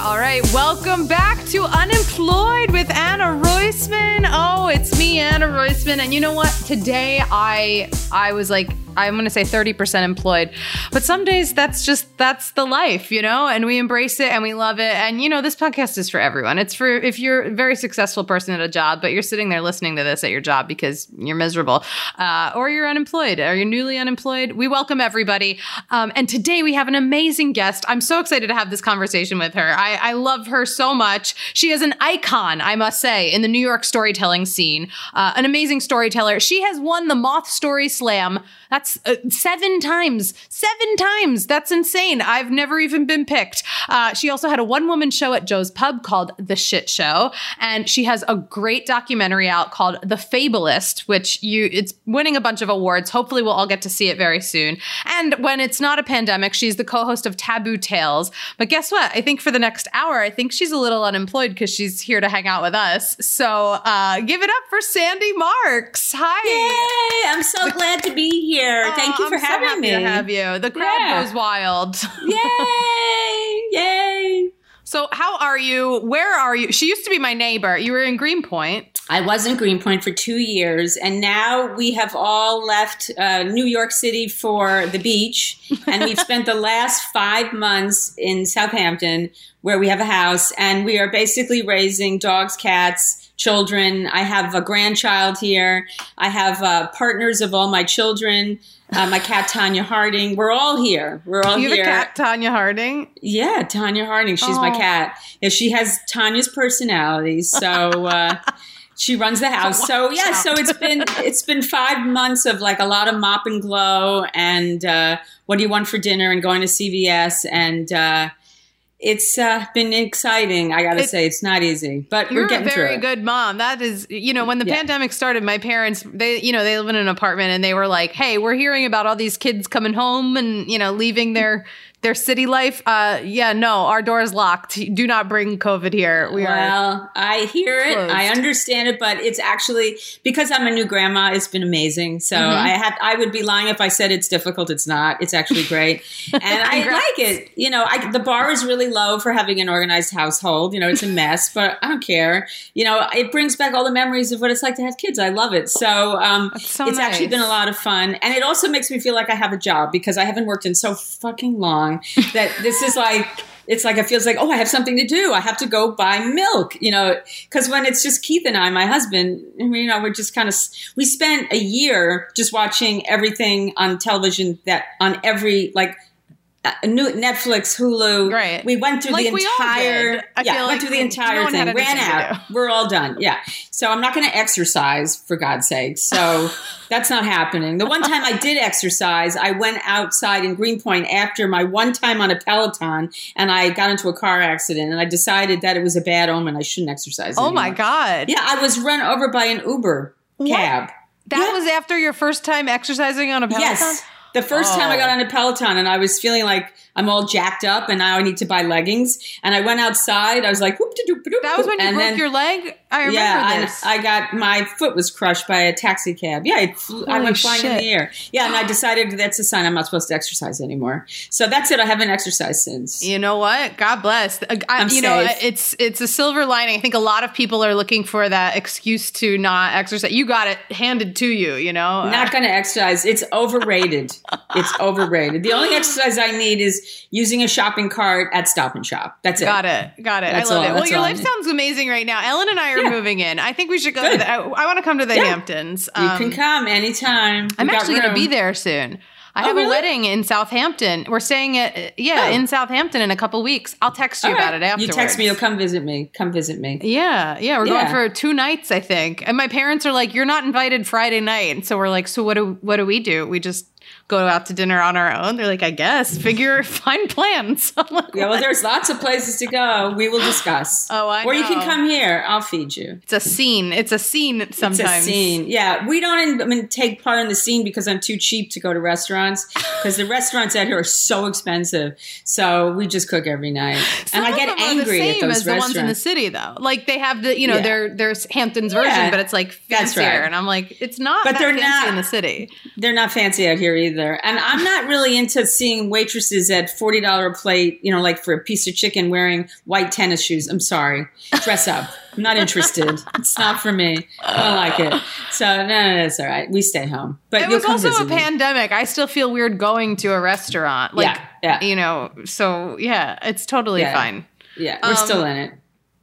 All right, welcome back to Unemployed with Anna Roisman. Oh, it's me, Anna Roisman, and you know what? Today I I was like I'm going to say 30% employed. But some days that's just that's the life, you know, and we embrace it and we love it. And you know, this podcast is for everyone. It's for if you're a very successful person at a job, but you're sitting there listening to this at your job because you're miserable, uh, or you're unemployed, or you're newly unemployed. We welcome everybody. Um, and today we have an amazing guest. I'm so excited to have this conversation with her. I, I love her so much. She is an icon, I must say, in the New York storytelling scene. Uh, an amazing storyteller. She has won the Moth Story Slam. That's uh, seven times. Seven times. That's insane. I've never even been picked. Uh, she also had a one woman show at Joe's Pub called The Shit Show. And she has a great documentary out called The Fabulist, which you it's winning a bunch of awards. Hopefully, we'll all get to see it very soon. And when it's not a pandemic, she's the co host of Taboo Tales. But guess what? I think for the next hour, I think she's a little unemployed because she's here to hang out with us. So uh, give it up for Sandy Marks. Hi. Yay! I'm so glad to be here. Thank you Oh, for I'm so having me. To have you. The crowd Yeah. goes wild. Yay! Yay! So, how are you? Where are you? She used to be my neighbor. You were in Greenpoint. I was in Greenpoint for two years, and now we have all left uh, New York City for the beach, and we've spent the last five months in Southampton, where we have a house, and we are basically raising dogs, cats, children. I have a grandchild here. I have uh, partners of all my children. Uh, my cat Tonya Harding. We're all here. We're all here. you have a cat, Tonya Harding. Yeah, Tonya Harding. She's my Oh. cat. Yeah, she has Tonya's personality, so uh, she runs the house. So yeah, so it's been it's been five months of like a lot of Mop and Glo and uh, what do you want for dinner and going to CVS and uh, it's uh, been exciting. I got to It- say, it's not easy, but we're a getting through very it. good mom. That is, you know, when the Yeah. pandemic started, my parents, they, you know, they live in an apartment and they were like, "Hey, we're hearing about all these kids coming home and you know leaving their their city life. Uh, yeah, no, our door is locked. Do not bring COVID here. We are." well, I hear it. I understand it, but it's actually because I'm a new grandma. It's been amazing. So Mm-hmm. I had I would be lying if I said it's difficult. It's not. It's actually great, and I like it. You know, I, the bar is really low for having an organized household. You know, it's a mess, but I don't care. You know, it brings back all the memories of what it's like to have kids. I love it. So, um, so it's actually been a lot of fun, and it also makes me feel like I have a job because I haven't worked in so fucking long that this is like it's like it feels like oh I have something to do. I have to go buy milk, you know, because when it's just Keith and I, my husband, you know, we're just kind of we spent a year just watching everything on television that on every like. Uh, new Netflix, Hulu. Right. We went through Like the entire. yeah, feel went like through the entire had thing. Ran out. We're all done. Yeah. So I'm not going to exercise for God's sake. So that's not happening. The one time I did exercise, I went outside in Greenpoint after my one time on a Peloton and I got into a car accident and I decided that it was a bad omen. I shouldn't exercise. oh my god! Yeah, I was run over by an Uber cab. That Yeah. was after your first time exercising on a Peloton. Yes. The first time I got Oh. on a Peloton and I was feeling like I'm all jacked up and now I need to buy leggings. And I went outside. I was like, whoop doop doop. That was when you and broke then- your leg. I remember yeah, this. I, I got my foot was crushed by a taxi cab. Yeah, it flew, I went flying in the air. Yeah, and I decided that's a sign I'm not supposed to exercise anymore. So that's it. I haven't exercised since. You know what? God bless. Uh, I, I'm you know, it's it's a silver lining. I think a lot of people are looking for that excuse to not exercise. You got it handed to you. You know, Not going to exercise. It's overrated. it's overrated. The only exercise I need is using a shopping cart at Stop and Shop. That's it. Got it. Got it. That's I love all- it. Well, that's your life sounds amazing right now. Ellen and I are Yeah. moving in. I think we should go to the. I, I want to come to the Yeah. Hamptons. You Um, can come anytime. I'm actually going to be there soon. I Oh, have a wedding in Southampton. We're staying at yeah Oh. in Southampton in a couple weeks. I'll text you about it afterwards. You text me. You'll come visit me. Come visit me. Yeah, yeah, we're going for two nights, I think. And my parents are like, "You're not invited Friday night," and so we're like, "So what do what do we do? We just go out to dinner on our own?" They're like, "I guess figure find plans." I'm like, Yeah, well, there's lots of places to go. We will discuss. Oh, I Or you can come here. I'll feed you. it's a scene. It's a scene. Sometimes It's a scene. Yeah, we don't I mean, take part in the scene because I'm too cheap to go to restaurants because the restaurants out here are so expensive. So we just cook every night, Some and I get angry the at same those as the ones in the city, though. Like they have the, you know, Yeah. their there's Hamptons version, Yeah. but it's like fancier. right. And I'm like, it's not But they're fancy not- in the city. They're not fancy out here either. And I'm not really into seeing waitresses at forty dollar a plate, you know, like for a piece of chicken wearing white tennis shoes. I'm sorry, dress up. I'm not interested. it's not for me. I don't like it. So no, no, no it's all right. We stay home. But it was also a me. pandemic. I still feel weird going to a restaurant. Like, Yeah, yeah. you know, so yeah, it's totally Yeah. fine. Yeah, we're Um, still in it.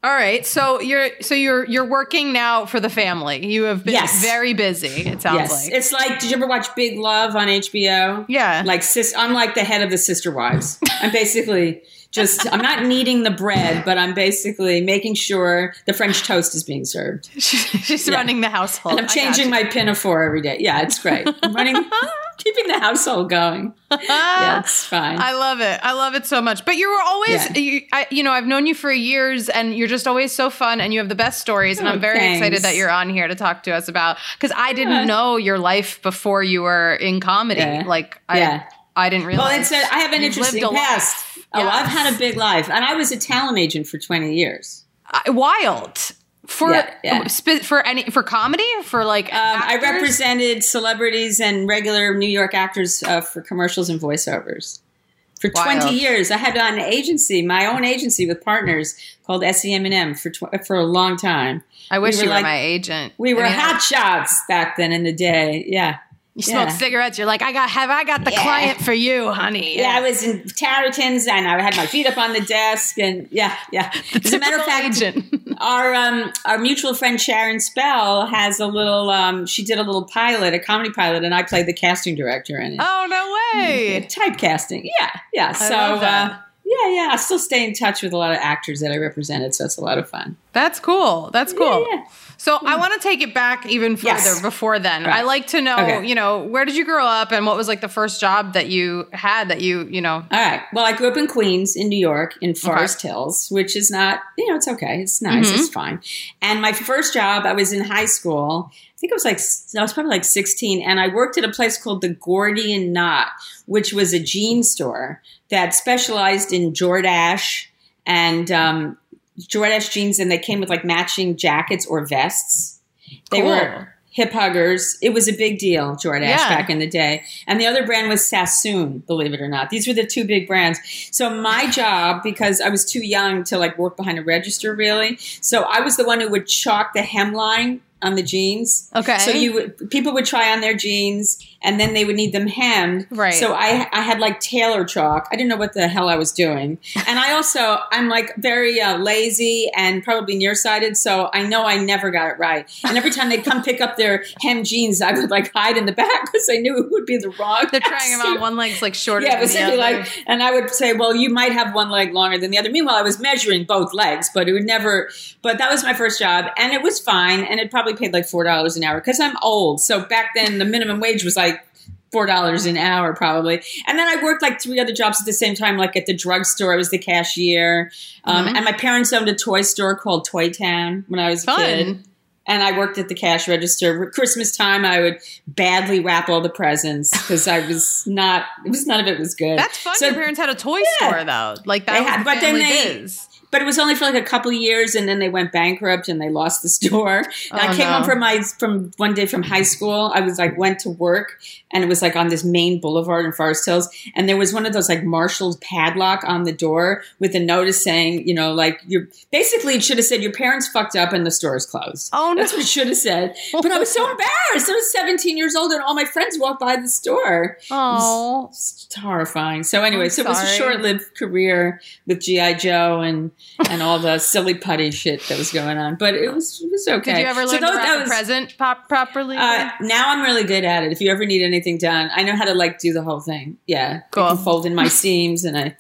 All right, so you're so you're you're working now for the family. You have been Yes. very busy. It sounds Yes, like. it's like. Did you ever watch Big Love on HBO? yeah, Like sis, I'm like the head of the sister wives. I'm basically just. I'm not kneading the bread, but I'm basically making sure the French toast is being served. she's yeah. running the household. And I'm changing my pinafore every day. Yeah, it's great. I'm running, keeping the household going. Yeah, it's fine. I love it. I love it so much. But you were always, Yeah. you, I, you know, I've known you for years, and you're just always so fun, and you have the best stories. And Oh, I'm very thanks. excited that you're on here to talk to us about because I didn't Yeah. know your life before you were in comedy. Yeah. Like, I, Yeah. I didn't realize. well, it's a, I have an interesting lived a life. past. Oh, I've had a big life, and I was a talent agent for 20 years. I- wild for Yeah, yeah. sp- for any for comedy for like. Um, I represented celebrities and regular New York actors uh, for commercials and voiceovers. For 20 years, I had an agency, my own agency with partners called SEM&M for tw- for a long time. I wish we were you were like- my agent. We were hot shots back then in the day. Yeah. You smoke yeah. cigarettes. You're like, I got have I got the Yeah. client for you, honey? Yeah, I was in Tarleton's and I had my feet up on the desk and yeah, yeah. As a matter of fact, agent. our um, our mutual friend Sharon Spell has a little. Um, she did a little pilot, a comedy pilot, and I played the casting director in it. oh no way! Typecasting, yeah, yeah. So love that. Uh, yeah, yeah. I still stay in touch with a lot of actors that I represented, so it's a lot of fun. That's cool. That's cool. So I want to take it back even further Yes. before then. Right. I like to know, Okay. you know, where did you grow up and what was like the first job that you had that you, you know, All right. Well, I grew up in Queens, in New York, in Forest Hills, which is not, you know, it's okay. It's nice. Mhm. It's fine. And my first job, I was in high school. I think it was like, I was probably like 16. And I worked at a place called the Gordian Knot, which was a jean store that specialized in Jordache and um, Jordache jeans. And they came with like matching jackets or vests. They Cool. were hip huggers. It was a big deal, Jordache, Yeah. back in the day. And the other brand was Sasson, believe it or not. These were the two big brands. So my job, because I was too young to like work behind a register really, so I was the one who would chalk the hemline on the jeans. Okay. So you would, people would try on their jeans and then they would need them hemmed. Right. So I I had like tailor chalk. I didn't know what the hell I was doing. And I also I'm like very uh, lazy and probably nearsighted, so I know I never got it right. And every time they'd come pick up their hem jeans, I would like hide in the back because I knew it would be the wrong. they're trying them on one leg's like shorter Yeah, than but simply like, and I would say, well, you might have one leg longer than the other. Meanwhile, I was measuring both legs, but it would never. But that was my first job, and it was fine, and it probably paid like four dollars an hour because I'm old. So back then, the minimum wage was like four dollars an hour, probably. And then I worked like three other jobs at the same time, like at the drugstore. I was the cashier, um, Mhm. and my parents owned a toy store called Toy Town when I was a kid and I worked at the cash register. Christmas time, I would badly wrap all the presents because I was not. It was none of it was good. That's fun. So- Your parents had a toy Yeah. store though. Like that had- but then they- biz. But it was only for like a couple of years, and then they went bankrupt and they lost the store. And I Oh, came no. home from my from one day from high school. I was like went to work, and it was like on this main boulevard in Forest Hills, and there was one of those like Marshall's padlock on the door with a notice saying, you know, like you're basically it should have said your parents fucked up and the store is closed. Oh no. That's what it should have said. But I was so embarrassed. I was 17 years old, and all my friends walked by the store. Oh. It's horrifying. So anyway, so it was a short-lived career with GI Joe and and all the silly putty shit that was going on. But it was it was okay. Did you ever So learn tho- to wrap was- present pop- properly? Uh, now I'm really good at it. If you ever need anything done, I know how to like do the whole thing. Yeah, I Cool. can fold in my seams, and I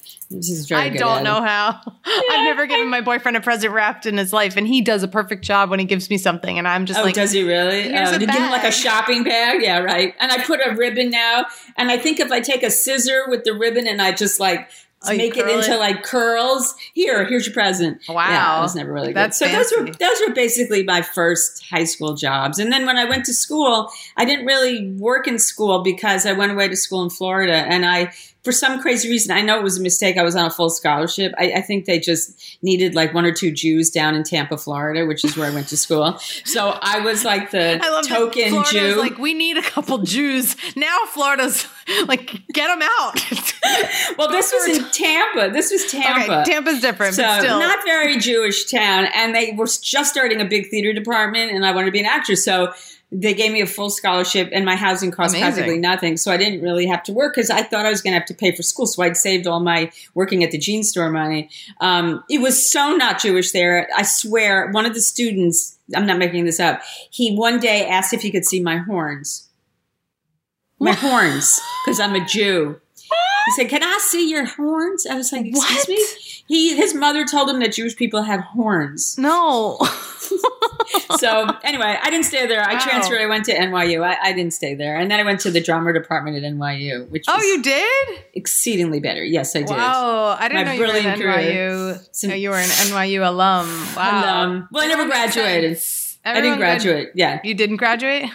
I good don't know It. how. I've never given my boyfriend a present wrapped in his life, and he does a perfect job when he gives me something, and I'm just Oh, like, does he really? "Here's a to give him like a shopping bag? Yeah, right. And I put a ribbon now, and I think if I take a scissor with the ribbon and I just like Oh, make it into it? like curls, here, here's your present. Wow. yeah, it was never really good. That's so those were those were basically my first high school jobs. And then when I went to school, I didn't really work in school because I went away to school in Florida, and I. For some crazy reason, I know it was a mistake. I was on a full scholarship. I, I think they just needed like one or two Jews down in Tampa, Florida, which is where I went to school. So I was like the I love token Florida's Jew. like, we need a couple Jews. Now Florida's like get them out. well, this was in Tampa. This was Tampa. Okay, Tampa's different, so but still. not very Jewish town, and they were just starting a big theater department, and I wanted to be an actress, so they gave me a full scholarship, and my housing cost Amazing. practically nothing, so I didn't really have to work because I thought I was going to have to pay for school, so I'd saved all my working at the jean store money. Um, it was so not Jewish there. I swear, one of the students, I'm not making this up, he one day asked if he could see my horns. My horns, because I'm a Jew. He said, "Can I see your horns?" I was like, "Excuse What? me." He, his mother told him that Jewish people had horns. no. So anyway, I didn't stay there. I Wow. transferred. I went to NYU. I, I didn't stay there, and then I went to the drama department at NYU, which oh, you did? exceedingly better. Yes, I did. Wow. I didn't My know you were an. NYU. No, you were an NYU alum. Wow. And, um, well, I never graduated. I didn't graduate. Yeah, You didn't graduate?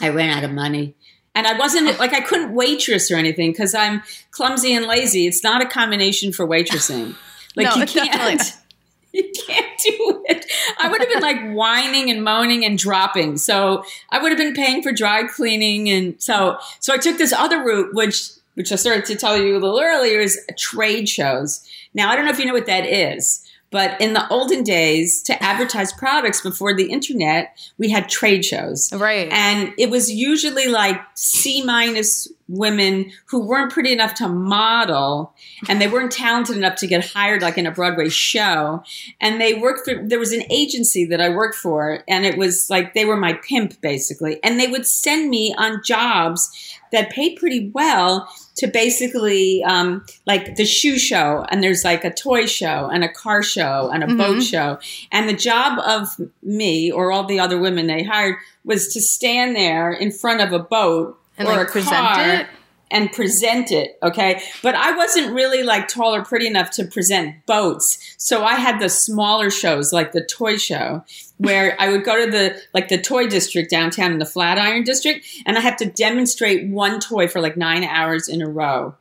I ran out of money. And I wasn't like I couldn't waitress or anything because I'm clumsy and lazy. It's not a combination for waitressing. Like No, you can't, you can't do it. I would have been like whining and moaning and dropping. So I would have been paying for dry cleaning, and so so I took this other route, which which I started to tell you a little earlier, is trade shows. Now I don't know if you know what that is. But in the olden days, to advertise products before the internet, we had trade shows. Right. And it was usually like C minus women who weren't pretty enough to model and they weren't talented enough to get hired like in a Broadway show. And they worked for, there was an agency that I worked for and it was like they were my pimp basically. And they would send me on jobs that paid pretty well to basically um, like the shoe show and there's like a toy show and a car show and a boat Mhm. show and the job of me or all the other women they hired was to stand there in front of a boat and or like a present it? and present it okay? But i wasn't really like tall or pretty enough to present boats. So i had the smaller shows like the toy show where i would go to the like the toy district downtown in the flatiron district and i have to demonstrate one toy for like nine hours in a row.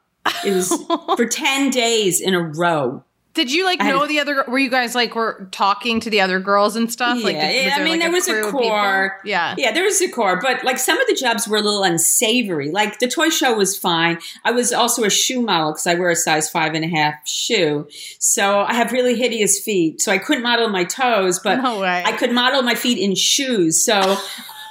It was for 10 days in a row Did you like know the other? Were you guys like were talking to the other girls and stuff? like, did- yeah, I mean, like, there was a of people? core. Yeah. Yeah, there was a core, but like some of the jobs were a little unsavory. Like the toy show was fine. I was also a shoe model because I wear a size five and a half shoe. So I have really hideous feet. So I couldn't model my toes, but no. I could model my feet in shoes. So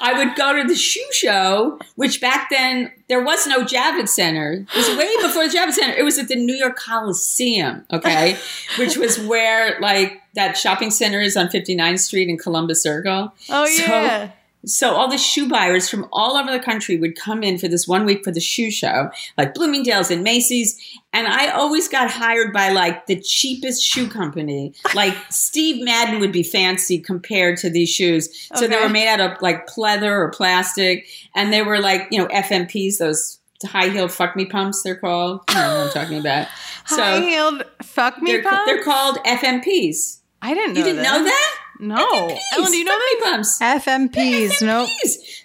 I would go to the shoe show, which back then there was no Javits Center. It was way before the Javits Center. It was at the New York Coliseum, okay, which was where like that shopping center is on 59th Street in Columbus Circle. oh so- yeah. So all the shoe buyers from all over the country would come in for this one week for the shoe show, like Bloomingdale's and Macy's. And I always got hired by like the cheapest shoe company. Like Steve Madden would be fancy compared to these shoes. So they were made out of like pleather or plastic. And they were like, you know, FMPs, those high heeled fuck me pumps, they're called. You know what I'm talking about. High So heeled fuck me they're, pumps? they're called FMPs. I didn't know. You didn't know that? No. FMPs, Ellen, do you know fuck me that? pumps. FMPs. Nope.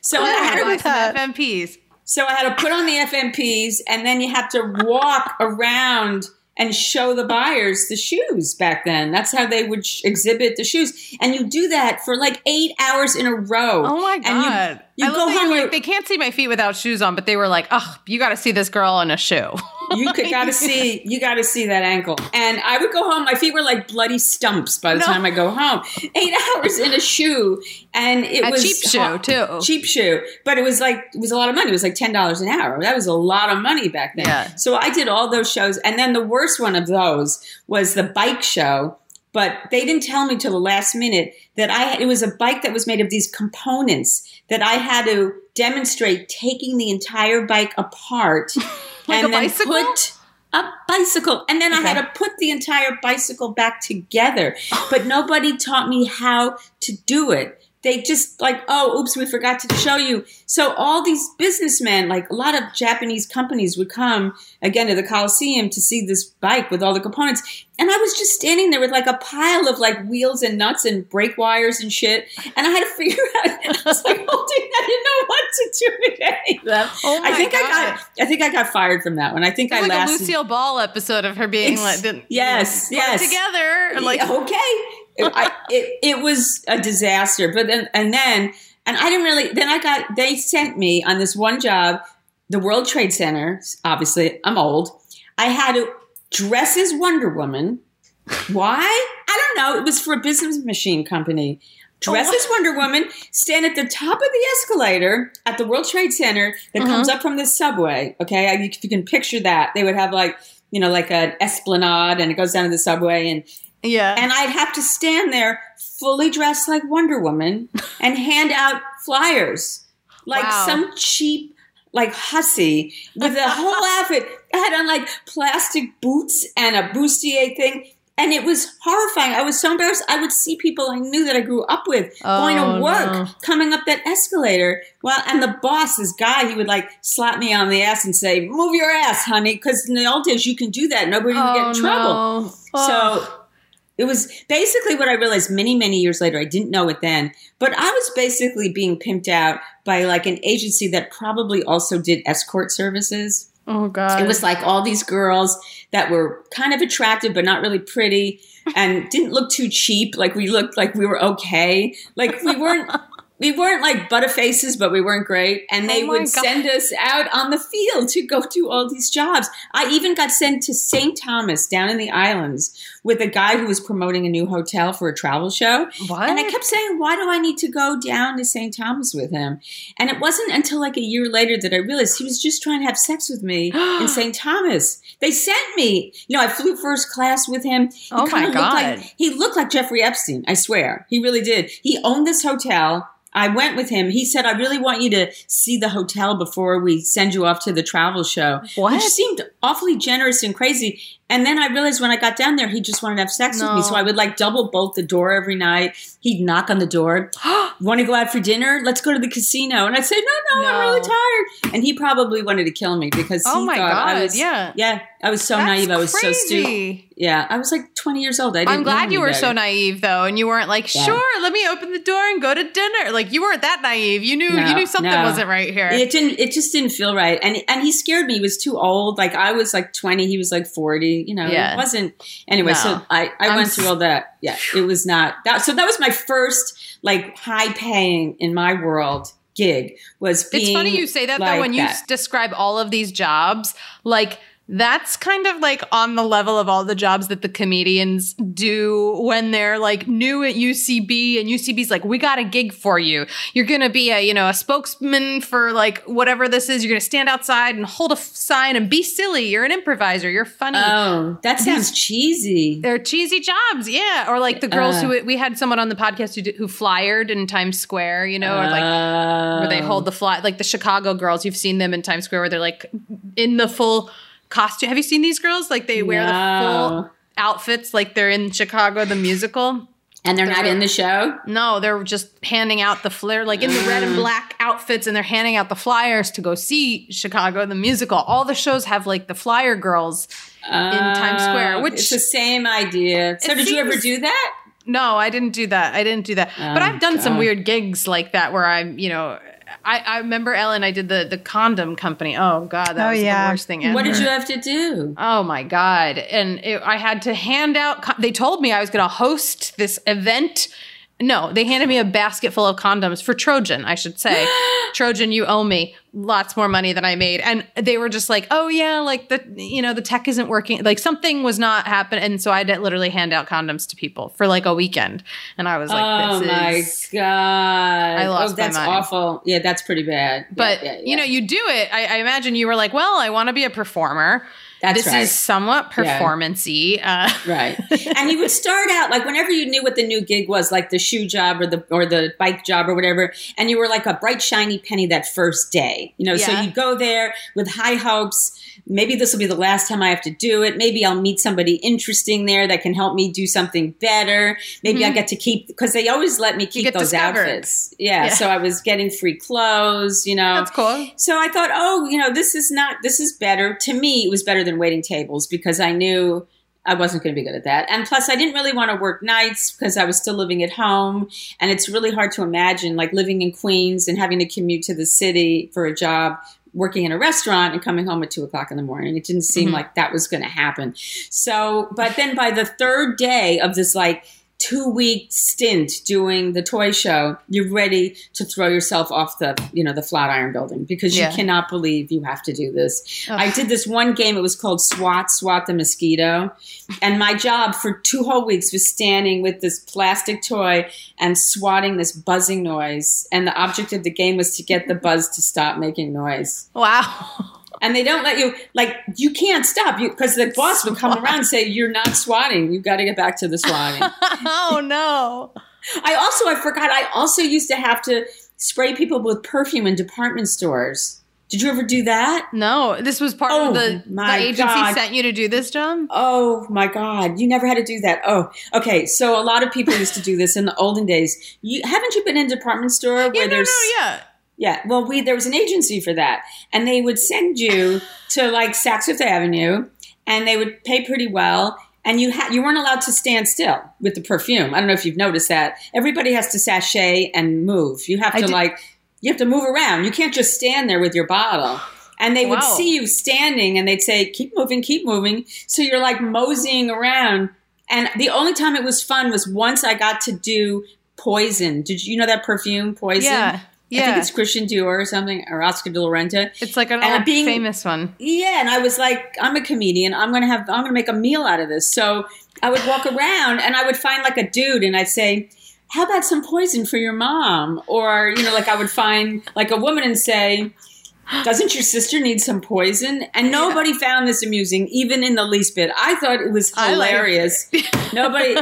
So I I had had to to buy that. some FMPs. So I had to put on the FMPs, and then you have to walk around and show the buyers the shoes back then. That's how they would sh- exhibit the shoes, and you do that for like eight hours in a row. Oh my God. And god! you I go home, like, they can't see my feet without shoes on, but they were like, "Oh, you got to see this girl in a shoe." You could got to see, you got to see that ankle. And I would go home. My feet were like bloody stumps by the No. time I go home. Eight hours in a shoe, and it a was cheap shoe hot- too. cheap shoe, but it was like it was a lot of money. It was like ten dollars an hour. That was a lot of money back then. Yeah. So I did all those shows, and then the worst one of those was the bike show. But they didn't tell me till the last minute that I it was a bike that was made of these components that I had to demonstrate taking the entire bike apart Like a and then bicycle? put a bicycle, and then I had to put the entire bicycle back together. But nobody taught me how to do it. They just like, oh, oops, we forgot to show you. So all these businessmen, like a lot of Japanese companies, would come again to the Coliseum to see this bike with all the components, and I was just standing there with like a pile of like wheels and nuts and brake wires and shit, and I had to figure out. I was like holding, I didn't know what to do with them. Oh my I think I got, I think I got fired from that one. I think It's I like lasted. a Lucille Ball episode of her being like, yes, put yes. together, and like, okay. It, I, it, it was a disaster. But then, and then, and I didn't really, then I got, they sent me on this one job the World Trade Center. Obviously, I'm old. I had to dress as Wonder Woman. Why? I don't know. It was for a business machine company. Oh, dress Oh. as Wonder Woman, stand at the top of the escalator at the World Trade Center that comes mm-hmm. up from the subway. Okay, if you can picture that, they would have like you know like an esplanade, and it goes down to the subway, and Yeah. and I'd have to stand there fully dressed like Wonder Woman and hand out flyers like Wow. some cheap like hussy with a whole outfit. I had on like plastic boots and a bustier thing. And it was horrifying. I was so embarrassed. I would see people I knew that I grew up with going Oh, to work, no. coming up that escalator. Well, and the boss, this guy, he would like slap me on the ass and say, "Move your ass, honey," because in the old days you can do that. Nobody would get in oh, trouble. Oh, no. Oh. So it was basically what I realized many, many years later. I didn't know it then, but I was basically being pimped out by like an agency that probably also did escort services. oh god. It was like all these girls that were kind of attractive but not really pretty and didn't look too cheap. Like we looked like we were okay. Like we weren't. We weren't like butterfaces, but we weren't great. And oh they Oh would God. send us out on the field to go do all these jobs. I even got sent to St. Thomas down in the islands with a guy who was promoting a new hotel for a travel show. what? And I kept saying, why do I need to go down to St. Thomas with him? And it wasn't until like a year later that I realized he was just trying to have sex with me in St. Thomas. They sent me. You know, I flew first class with him. He Oh my kinda looked God. Like, he looked like Jeffrey Epstein, I swear. He really did. He owned this hotel. I went with him. He said, I really want you to see the hotel before we send you off to the travel show. What? Which seemed awfully generous and crazy. And then I realized when I got down there, he just wanted to have sex with me. So I would like double bolt the door every night. He'd knock on the door. Want to go out for dinner? Let's go to the casino. And I'd say, no, no, I'm really tired. And he probably wanted to kill me because Oh he my thought I God, was, yeah. yeah, I was so That's naive. I was so stupid. Yeah, I was like 20 years old. I didn't I'm glad you were so naive though, and you weren't like, Yeah. sure, let me open the door and go to dinner. Like you weren't that naive. You knew No, you knew something no. wasn't right here. It didn't. It just didn't feel right, and and he scared me. He was too old. Like I was like twenty, he was like You know, Yeah. it wasn't. Anyway, so I I I'm went through all that. Yeah, it was not that. So that was my first like high paying in my world gig was. Being It's funny you say that like though when you that. s- describe all of these jobs, like that's kind of like on the level of all the jobs that the comedians do when they're like new at UCB and UCB's like, we got a gig for you. You're gonna be a you know a spokesman for like whatever this is. You're gonna stand outside and hold a f- sign and be silly. You're an improviser. You're funny. Oh, that sounds cheesy. They're cheesy jobs, yeah. Or like the girls Uh. who we had someone on the podcast who did, who flyered in Times Square, you know, or like where they Oh. hold the fly, like the Chicago girls. You've seen them in Times Square where they're like in the full costume. Have you seen these girls? Like they wear the full outfits, like they're in Chicago the musical. and they're not they're- in the show. No, they're just handing out the flare, like in the red Mm. and black outfits, and they're handing out the flyers to go see Chicago the musical. All the shows have like the flyer girls. In Times Square, Oh, which- it's the same idea. So did you ever do that? No, I didn't do that. I didn't do that. but Oh, I've done some weird gigs like that where I'm, you know, I, I remember Ellen. I did the the condom company. Oh God, that Oh, was yeah. the worst thing ever. What did you have to do? Oh my God! And it, I had to hand out. They told me I was going to host this event. No, they handed me a basket full of condoms for Trojan. I should say, Trojan, you owe me lots more money than I made. And they were just like, "Oh yeah, like the you know the tech isn't working. Like something was not happening." And so I had to literally hand out condoms to people for like a weekend. And I was like, oh my is." god! I lost oh, that's my mind. awful. Yeah, that's pretty bad. Yeah, But yeah, yeah. you know, you do it. I, I imagine you were like, "Well, I want to be a performer. That's this right. is somewhat Yeah. performancy." Uh, right. And you would start out like whenever you knew what the new gig was, like the shoe job or the or the bike job or whatever, and you were like a bright shiny penny that first day. You know, so Yeah. you go there with high hopes. Maybe this will be the last time I have to do it. Maybe I'll meet somebody interesting there that can help me do something better. Maybe I get to keep because they always let me keep Mm-hmm. those discovered. outfits. Yeah, Yeah. so I was getting free clothes. You know, That's cool. so I thought, oh, you know, this is not, this is better. To me, it was better than waiting tables because I knew I wasn't going to be good at that. And plus, I didn't really want to work nights because I was still living at home. And it's really hard to imagine like living in Queens and having to commute to the city for a job, working in a restaurant and coming home at two o'clock in the morning. It didn't seem Mhm. like that was going to happen. So, but then by the third day of this like, two week stint doing the toy show, you're ready to throw yourself off the, you know, the Flatiron building because you Yeah. cannot believe you have to do this. Ugh. I did this one game. It was called SWAT, SWAT the mosquito, and my job for two whole weeks was standing with this plastic toy and swatting this buzzing noise. And the object of the game was to get the buzz to stop making noise. Wow. And they don't let you like you can't stop you because the boss would come around and say you're not swatting. You've got to get back to the swatting. oh no. I also I forgot I also used to have to spray people with perfume in department stores. Did you ever do that? No, this was part Oh, of the, the my agency God. sent you to do this job? Oh my God! You never had to do that. Oh, okay. So a lot of people used to do this in the olden days. You haven't you been in a department store where Yeah, no, no, yeah. Yeah. Well, we there was an agency for that, and they would send you to like Saks Fifth Avenue, and they would pay pretty well. And you had you weren't allowed to stand still with the perfume. I don't know if you've noticed that. Everybody has to sachet and move. You have to like you have to move around. You can't just stand there with your bottle. And they would see you standing and they'd say, keep moving, keep moving. So you're like moseying around. And the only time it was fun was once I got to do Poison. Did you know that perfume, Poison? Yeah. I think Yeah. it's Christian Dior or something, or Oscar de la Renta. It's like an old being- famous one. Yeah, and I was like, I'm a comedian. I'm gonna have, I'm gonna make a meal out of this. So I would walk around and I would find like a dude, and I'd say, "How about some poison for your mom?" Or you know, like I would find like a woman and say. Doesn't your sister need some poison? And nobody found this amusing, even in the least bit. I thought it was I like- hilarious. nobody,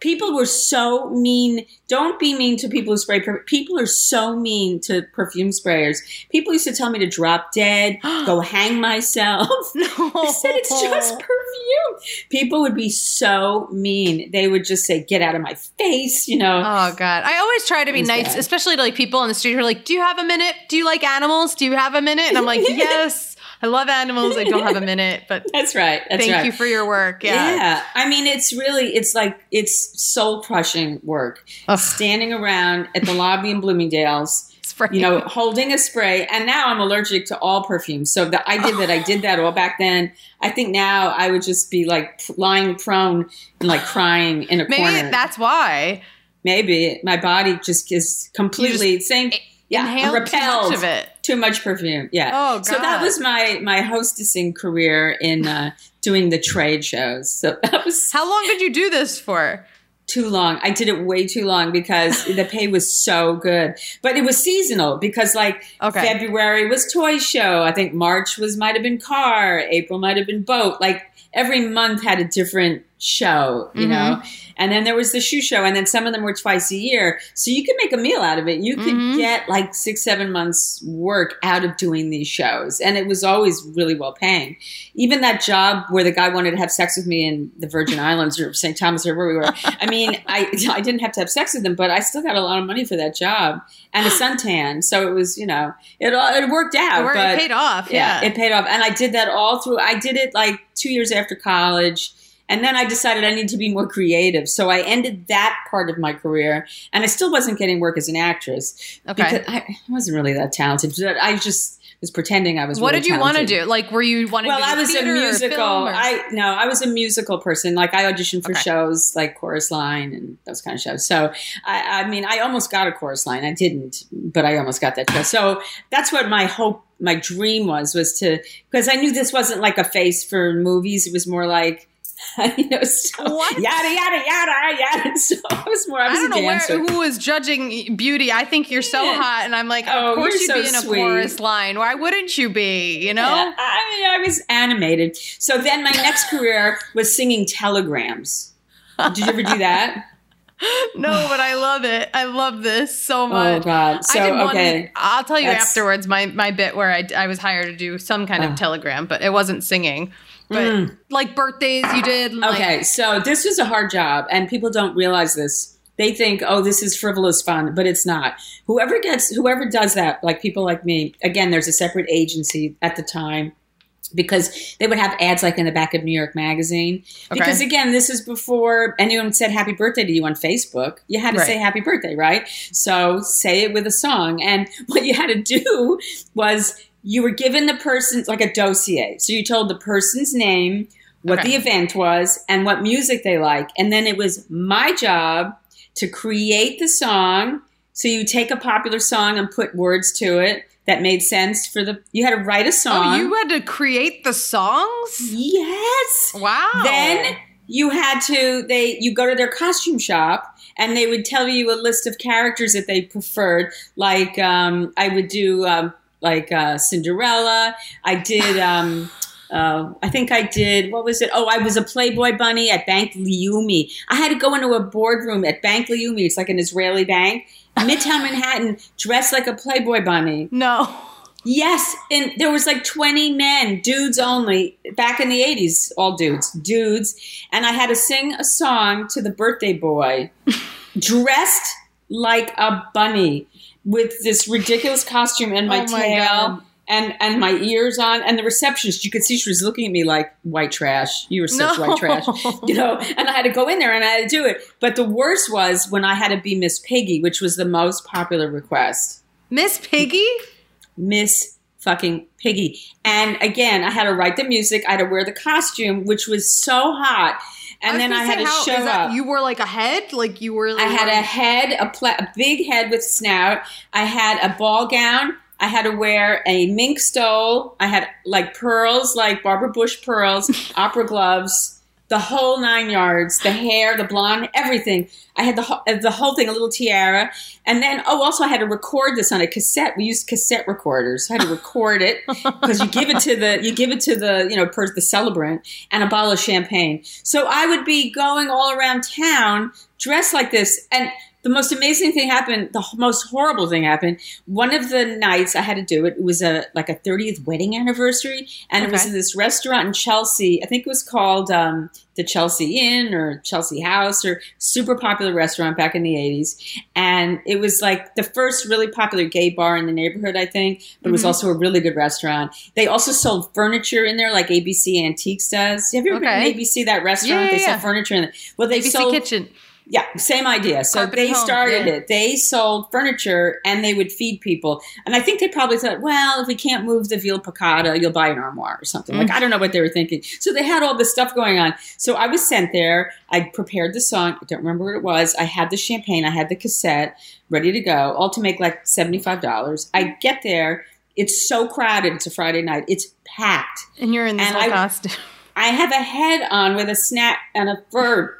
people were so mean. Don't be mean to people who spray. Per- people are so mean to perfume sprayers. People used to tell me to drop dead, go hang myself. No. I said it's just perfume. People would be so mean. They would just say, "Get out of my face," you know. Oh god. I always try to be nice, bad. especially to like people on the street who are like, "Do you have a minute? Do you like animals? Do you have a minute?" And I'm like, "Yes, I love animals. I don't have a minute, but That's right. That's thank right. you for your work." Yeah. Yeah. I mean, it's really, it's like, it's soul crushing work. Ugh. Standing around at the lobby in Bloomingdale's, Spray. you know, holding a spray. And now I'm allergic to all perfumes. So that I did that. I did that all back then. I think now I would just be like lying prone and like crying in a maybe corner. that's why. Maybe my body just is completely saying, yeah, I'm too repelled. much of it. Too much perfume. Yeah. Oh, God. So that was my my hostessing career in uh, doing the trade shows. So that was How long did you do this for? too long. I did it way too long because the pay was so good. But it was seasonal because like Okay. February was toy show. I think March was might have been car, April might have been boat. Like every month had a different show, you Mm-hmm. know. And then there was the shoe show and then some of them were twice a year. So you could make a meal out of it. You could Mhm. get like 6 7 months work out of doing these shows and it was always really well paying. Even that job where the guy wanted to have sex with me in the Virgin Islands or St. Thomas or where we were. I mean, I I didn't have to have sex with him, but I still got a lot of money for that job and a suntan. So it was, you know, it all it worked out. It, worked- it paid off. Yeah. it paid off. And I did that all through. I did it like two years after college. And then I decided I need to be more creative. So I ended that part of my career. And I still wasn't getting work as an actress. Okay. Because I wasn't really that talented. But I just was pretending I was what really did you want to do? Like, were you wanting Well, to I was a or musical. or- I no, I was a musical person. Like I auditioned for Okay. shows like Chorus Line and those kind of shows. So I, I mean, I almost got a Chorus Line. I didn't, but I almost got that show. So that's what my hope, my dream was, was to because I knew this wasn't like a face for movies. It was more like. You know, so What? yada yada yada yada. So I was more. I I don't know where, who was judging beauty. I think you're so hot, and I'm like, Oh, of course you'd so be in a sweet. chorus line. Why wouldn't you be? You know? Yeah, I mean, I was animated. So then my next career was singing telegrams. Did you ever do that? No, but I love it. I love this so much. Oh much. God! So I did one, okay, I'll tell you That's- afterwards my, my bit where I, I was hired to do some kind of Oh. telegram, but it wasn't singing. But Mm. like birthdays, you did. Like, okay. So this was a hard job, and people don't realize this. They think, "Oh, this is frivolous fun," but it's not. Whoever gets, whoever does that, like people like me. Again, there's a separate agency at the time because they would have ads like in the back of New York Magazine. Okay. Because again, this is before anyone said happy birthday to you on Facebook. You had to Right. say happy birthday, right? So say it with a song. And what you had to do was you were given the person's like a dossier. So you told the person's name, what Okay. the event was, and what music they like. And then it was my job to create the song. So you take a popular song and put words to it that made sense for the. You had to write a song. Oh, you had to create the songs? yes. Wow. Then you had to they you go to their costume shop and they would tell you a list of characters that they preferred. Like um, I would do um, like uh, Cinderella. I did. Um, uh, I think I did. What was it? Oh, I was a Playboy bunny at Bank Leumi. I had to go into a boardroom at Bank Leumi. It's like an Israeli bank, Midtown Manhattan, dressed like a Playboy bunny. no. Yes, and there was like 20 men, dudes only, back in the 80s, all dudes, dudes, and I had to sing a song to the birthday boy dressed like a bunny with this ridiculous costume and my Oh my tail God. and and my ears on and the receptionist you could see she was looking at me like white trash. You were such No. white trash. You know, and I had to go in there and I had to do it. But the worst was when I had to be Miss Piggy, which was the most popular request. Miss Piggy? Miss fucking Piggy. And again, I had to write the music. I had to wear the costume, which was so hot. And then I had to how- show that- up. You wore like a head? Like you were Like, I had a head, a, pla- a big head with snout. I had a ball gown. I had to wear a mink stole. I had like pearls, like Barbara Bush pearls, opera gloves, the whole nine yards, the hair, the blonde, everything. I had the whole, uh, the whole thing, a little tiara, and then oh, also I had to record this on a cassette. We used cassette recorders. I had to record it because you give it to the you give it to the you know per, the celebrant and a bottle of champagne. So I would be going all around town dressed like this, and the most amazing thing happened. The most horrible thing happened. One of the nights I had to do it. It was a like a 30th wedding anniversary, and it was in this restaurant in Chelsea. I think it was called um, the Chelsea Inn or Chelsea House or super popular restaurant back in the 80s. And it was like the first really popular gay bar in the neighborhood, I think, but it was Mhm. also a really good restaurant. They also sold furniture in there, like ABC Antiques does. Have you ever Okay. been to ABC, that restaurant? Yeah, yeah, they sell furniture in there. Well, they ABC sold Kitchen. Yeah, same idea. So Carpet they started yeah. it. They sold furniture and they would feed people. And I think they probably thought, well, if we can't move the veal piccata, you'll buy an armoire or something. Like, mm. I don't know what they were thinking. So they had all this stuff going on. So I was sent there. I prepared the song. I don't remember what it was. I had the champagne. I had the cassette ready to go, all to make like $75. I get there. It's so crowded. It's a Friday night. It's packed. And you're in this And I- costume. I have a head on with a snap and a fur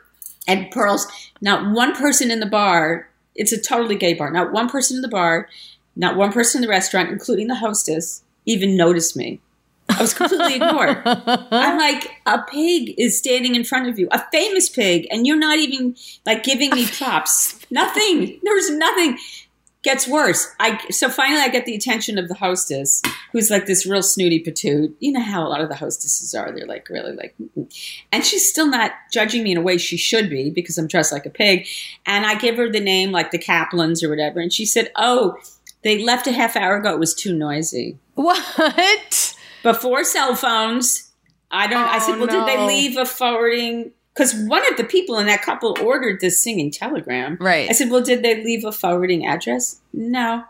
and pearls. Not one person in the bar. It's a totally gay bar. Not one person in the bar, not one person in the restaurant, including the hostess, even noticed me. I was completely ignored. I'm like, a pig is standing in front of you, a famous pig, and you're not even like giving me props. nothing. There's nothing. Gets worse. I so finally I get the attention of the hostess, who's like this real snooty patoot. You know how a lot of the hostesses are. They're like really like, mm-mm. and she's still not judging me in a way she should be because I'm dressed like a pig. And I give her the name like the Kaplans or whatever, and she said, "Oh, they left a half hour ago. It was too noisy." what? before cell phones. I don't. I Oh, said, well, did they leave a forwarding? Because one of the people in that couple ordered this singing telegram. Right. I said, well, did they leave a forwarding address? No.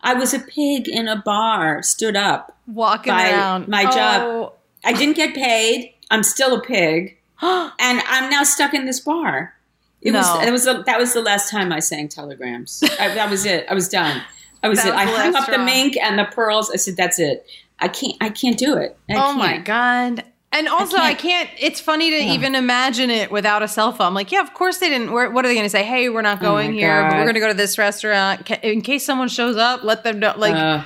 I was a pig in a bar, stood up. Walking around. my job. Oh. I didn't get paid. I'm still a pig, and I'm now stuck in this bar. It was. It was. The, that was the last time I sang telegrams. I, that was it. I was done. I was it. was I hung up the mink and the pearls. I said, that's it. I can't. I can't do it. I oh my can't. god. And also, I can't- can't. It's funny to Yeah. even imagine it without a cell phone. I'm like, yeah, of course they didn't. We're, what are they going to say? Hey, we're not Oh going here. But we're going to go to this restaurant in case someone shows up. Let them know. Like, Uh,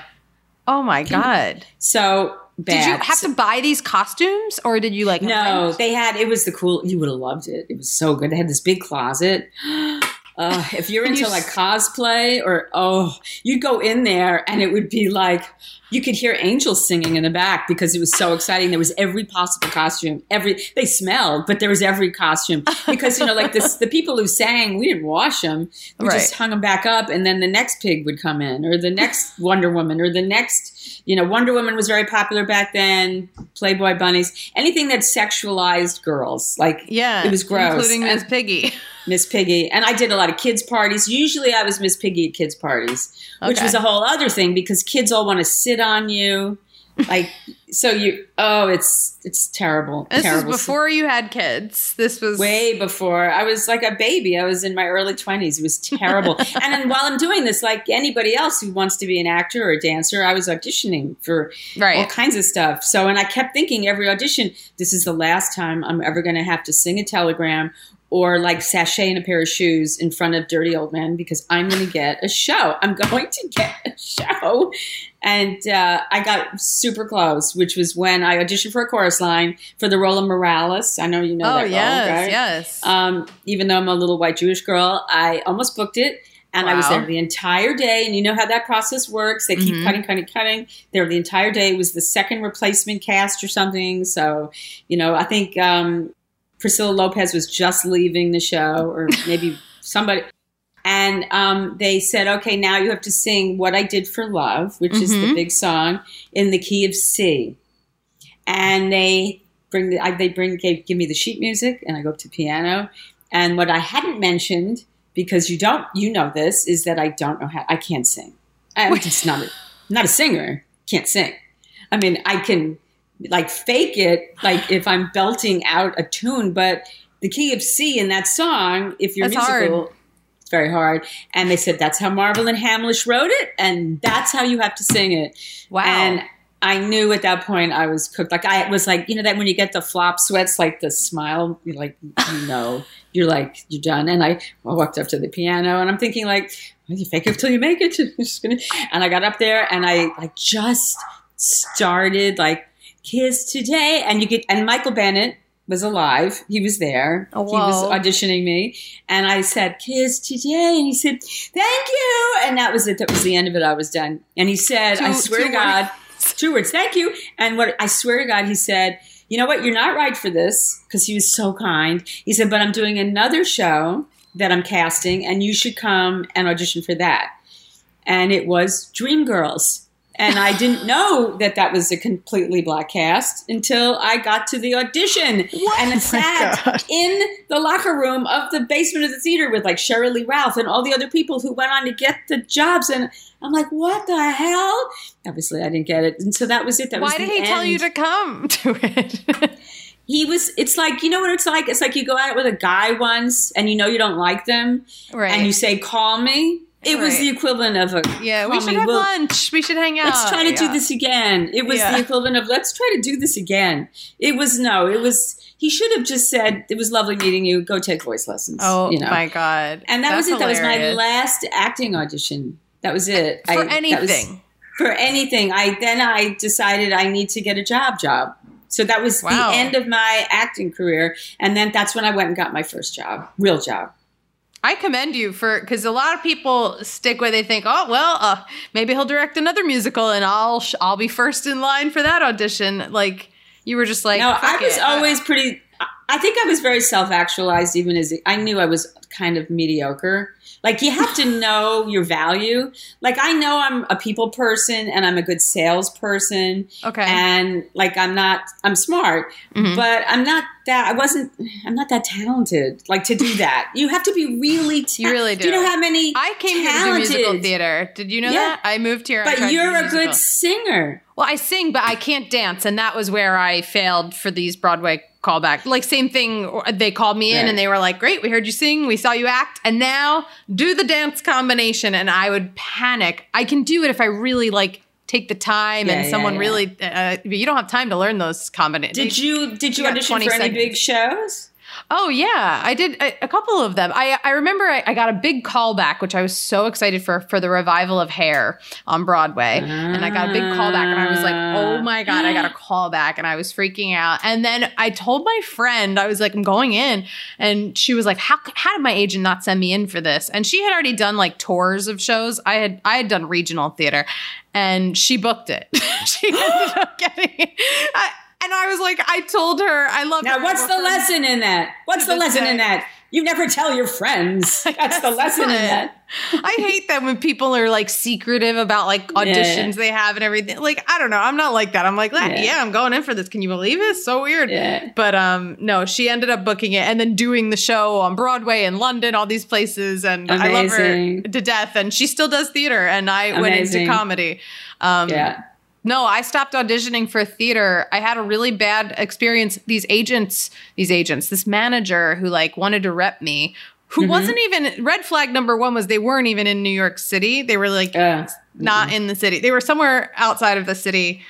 oh my god. so bad. Did you have to buy these costumes, or did you like? No, they had. It was the cool. You would have loved it. It was so good. They had this big closet. Uh, if you're into you like cosplay or oh, you'd go in there and it would be like you could hear angels singing in the back because it was so exciting. There was every possible costume. Every they smelled, but there was every costume because you know like this the people who sang we didn't wash them. We just hung them back up, and then the next pig would come in, or the next Wonder Woman, or the next you know Wonder Woman was very popular back then. Playboy bunnies, anything that sexualized girls, like Yeah, it was gross. including Miss Piggy. Miss Piggy. And I did a lot of kids' parties. Usually I was Miss Piggy at kids' parties, which Okay. was a whole other thing because kids all want to sit on you. like so you oh it's it's terrible This terrible. was before you had kids. This was way before. I was like a baby. I was in my early 20s it was terrible. And then while i'm doing this like anybody else who wants to be an actor or a dancer i was auditioning for all kinds of stuff. So and i kept thinking every audition this is the last time i'm ever going to have to sing a telegram or like sashay in a pair of shoes in front of dirty old men because i'm going to get a show. I'm going to get a show. And uh, I got super close, which was when I auditioned for a chorus line for the role of Morales. I know you know oh that yes, role, right? yes. Um, even though I'm a little white Jewish girl, I almost booked it. And I was Wow. there the entire day. And you know how that process works. They keep Mhm. cutting, cutting, cutting. There the entire day. It was the second replacement cast or something. So, you know, I think um, Priscilla Lopez was just leaving the show, or maybe somebody. And um, they said, okay, now you have to sing What I Did for Love, which is the Mhm. big song, in the key of C. And they bring the, I, they bring gave, give me the sheet music, and I go up to piano. And what I hadn't mentioned, because you don't you know this, is that I don't know how I can't sing. I'm just not a, not a singer. Can't sing. I mean, I can like fake it, like if I'm belting out a tune, but the key of C in that song, if you're That's musical, hard. it's very hard. And they said that's how Marvin Hamlisch wrote it, and that's how you have to sing it. wow. And I knew at that point I was cooked. Like I was like, you know, that when you get the flop sweats, like the smile, you're like, you know, you're like, you're done. And I, I walked up to the piano and I'm thinking like, well, you fake it till you make it. You're just gonna- and I got up there and I like just started like kiss today. And you get, and Michael Bennett was alive. He was there. Oh, He was auditioning me. And I said, kiss today. And he said, thank you. And that was it. That was the end of it. I was done. And he said, I swear to God, two words, thank you. And what I swear to God, he said, you know what? You're not right for this because he was so kind. He said, but I'm doing another show that I'm casting and you should come and audition for that. And it was Dreamgirls. And I didn't know that that was a completely black cast until I got to the audition and oh sat God. in the locker room of the basement of the theater with like Sheryl Lee Ralph and all the other people who went on to get the jobs. And I'm like, what the hell? Obviously, I didn't get it. And so that was it. That was Why did the he tell you to come to it? He was, it's like, you know what it's like? It's like you go out with a guy once and you know you don't like them right. and you say, call me. It was the equivalent of a, yeah, we should me, have we'll- lunch. We should hang out. let's try to do this again. It was Yeah. the equivalent of let's try to do this again. It was no, it was he should have just said it was lovely meeting you. Go take voice lessons. Oh you know. my god! And that That's was it. That was my last acting audition. That was it. for I- that was- anything. for anything. I then I decided I need to get a job job. So that was Wow. the end of my acting career. And then that's when I went and got my first job, real job. I commend you for because a lot of people stick where they think, oh well, uh, maybe he'll direct another musical and I'll sh- I'll be first in line for that audition. Like you were just like, no, I was it. always pretty. I- I think I was very self actualized, even as I knew I was kind of mediocre. Like you have to know your value. Like I know I'm a people person and I'm a good salesperson, okay. and like I'm not. I'm smart, Mhm. but I'm not that. I wasn't. I'm not that talented. Like to do that, you have to be really. Ta- You really Do Do you know how many? I came here to do talented- musical theater. Did you know Yeah. that? I moved here. But you're a good singer. Well, I sing, but I can't dance, and that was where I failed for these Broadway callback. Like same thing. They called me in Right. and they were like, "Great, we heard you sing, we saw you act, and now do the dance combination." And I would panic. I can do it if I really like take the time Yeah, and yeah, someone yeah. really. Uh, you don't have time to learn those combinations. Did you? Did you, you got audition 20 for any big shows? Oh yeah, I did a, a couple of them. I I remember I, I got a big callback, which I was so excited for for the revival of Hair on Broadway, and I got a big callback, and I was like, oh ah. my god, I got a callback, and I was freaking out. And then I told my friend, I was like, I'm going in, and she was like, how how did my agent not send me in for this? And she had already done like tours of shows. I had I had done regional theater, and she booked it. she ended up getting. it. I, and I was like, I told her I love Now, what's the lesson in that? What's the lesson in that? You never tell your friends. That's the lesson in that. I hate that when people are like secretive about like auditions Yeah. they have and everything. Like, I don't know. I'm not like that. I'm like, yeah, Yeah. I'm going in for this. Can you believe it? So weird. Yeah. But um, no, she ended up booking it and then doing the show on Broadway in London, all these places, and I love her to death. And she still does theater, and I went into comedy. Um, Yeah. No, I stopped auditioning for theater. I had a really bad experience. These agents, these agents, this manager who like wanted to rep me, who Mm-hmm. wasn't even red flag number one was they weren't even in New York City. They were like Uh, not in the city. They were somewhere outside of the city.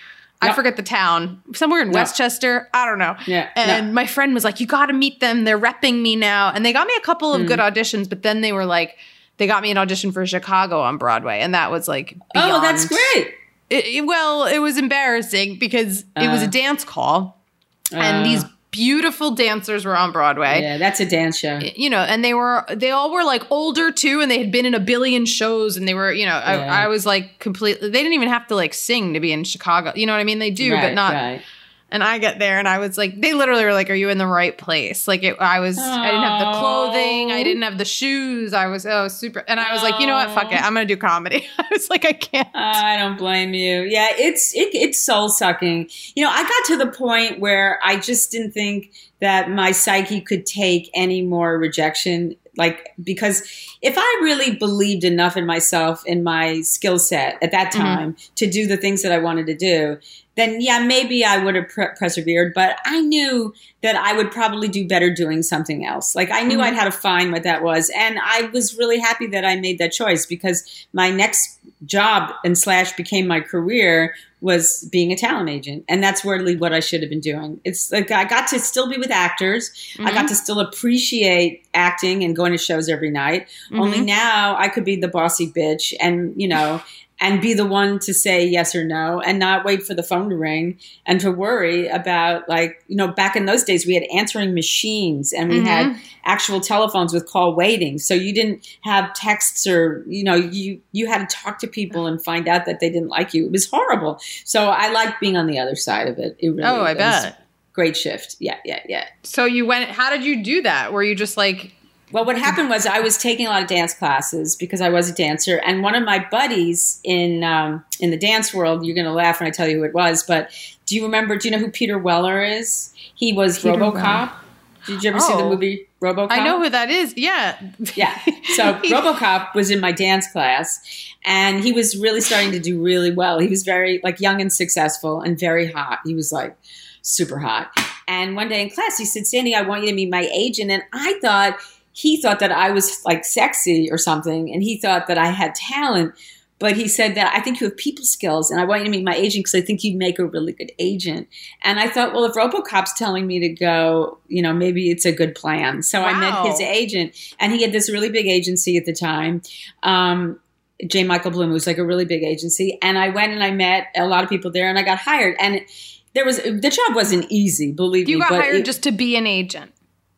I forget the town. Somewhere in No. Westchester. I don't know. Yeah, And no. my friend was like, "You got to meet them. They're repping me now." And they got me a couple of Mm. good auditions, but then they were like, they got me an audition for Chicago on Broadway, and that was like, beyond, oh, that's great. It, it- well, it was embarrassing because it was a Uh. dance call, and Uh, these beautiful dancers were on Broadway. yeah, that's a dance show. You know, and they were they all were like older too, and they had been in a billion shows, and they were, you know, Yeah. I, I was like completely. They didn't even have to like sing to be in Chicago. You know what I mean? They do, but not. right. And I get there, and I was like, they literally were like, "Are you in the right place?" Like, it, I was, I didn't have the clothing, I didn't have the shoes, I was, oh, super, and I was like, you know what, fuck it, I'm gonna do comedy. I was like, I can't. I don't blame you. Yeah, it's it, it's soul sucking. You know, I got to the point where I just didn't think that my psyche could take any more rejection. Like because if I really believed enough in myself in my skill set at that Mhm. time to do the things that I wanted to do, then yeah, maybe I would have pre- persevered. But I knew that I would probably do better doing something else. Like I knew Mhm. I'd had to find what that was, and I was really happy that I made that choice because my next job and slash became my career was being a talent agent and that's really what i should have been doing it's like i got to still be with actors i got to still appreciate acting and going to shows every night only Mhm. now i could be the bossy bitch and you know and be the one to say yes or no and not wait for the phone to ring and to worry about like you know back in those days we had answering machines and we had Mhm. actual telephones with call waiting so you didn't have texts or you know you you had to talk to people and find out that they didn't like you it was horrible so i liked being on the other side of it, it really Oh, I was bet. great shift yeah yeah yeah So you went. How did you do that? Were you just like, well, what happened was I was taking a lot of dance classes because I was a dancer, and one of my buddies in um, in the dance world, you're going to laugh when I tell you who it was, but do you remember? Do you know who Peter Weller is? He was Peter RoboCop. Weller. Did you ever see the Oh. movie RoboCop? I know who that is. Yeah. Yeah. So RoboCop was in my dance class, and he was really starting to do really well. He was very like young and successful, and very hot. He was like super hot. And one day in class, he said, "Sandy, I want you to meet my agent." And I thought he thought that I was like sexy or something, and he thought that I had talent. But he said that I think you have people skills, and I want you to meet my agent because I think you'd make a really good agent. And I thought, well, if RoboCop's telling me to go, you know, maybe it's a good plan. So I met his agent, and he had this really big agency at the time. Um, J. Michael Bloom, was like a really big agency, and I went and I met a lot of people there, and I got hired. And there was the job wasn't easy, believe You me. You got hired it- just to be an agent.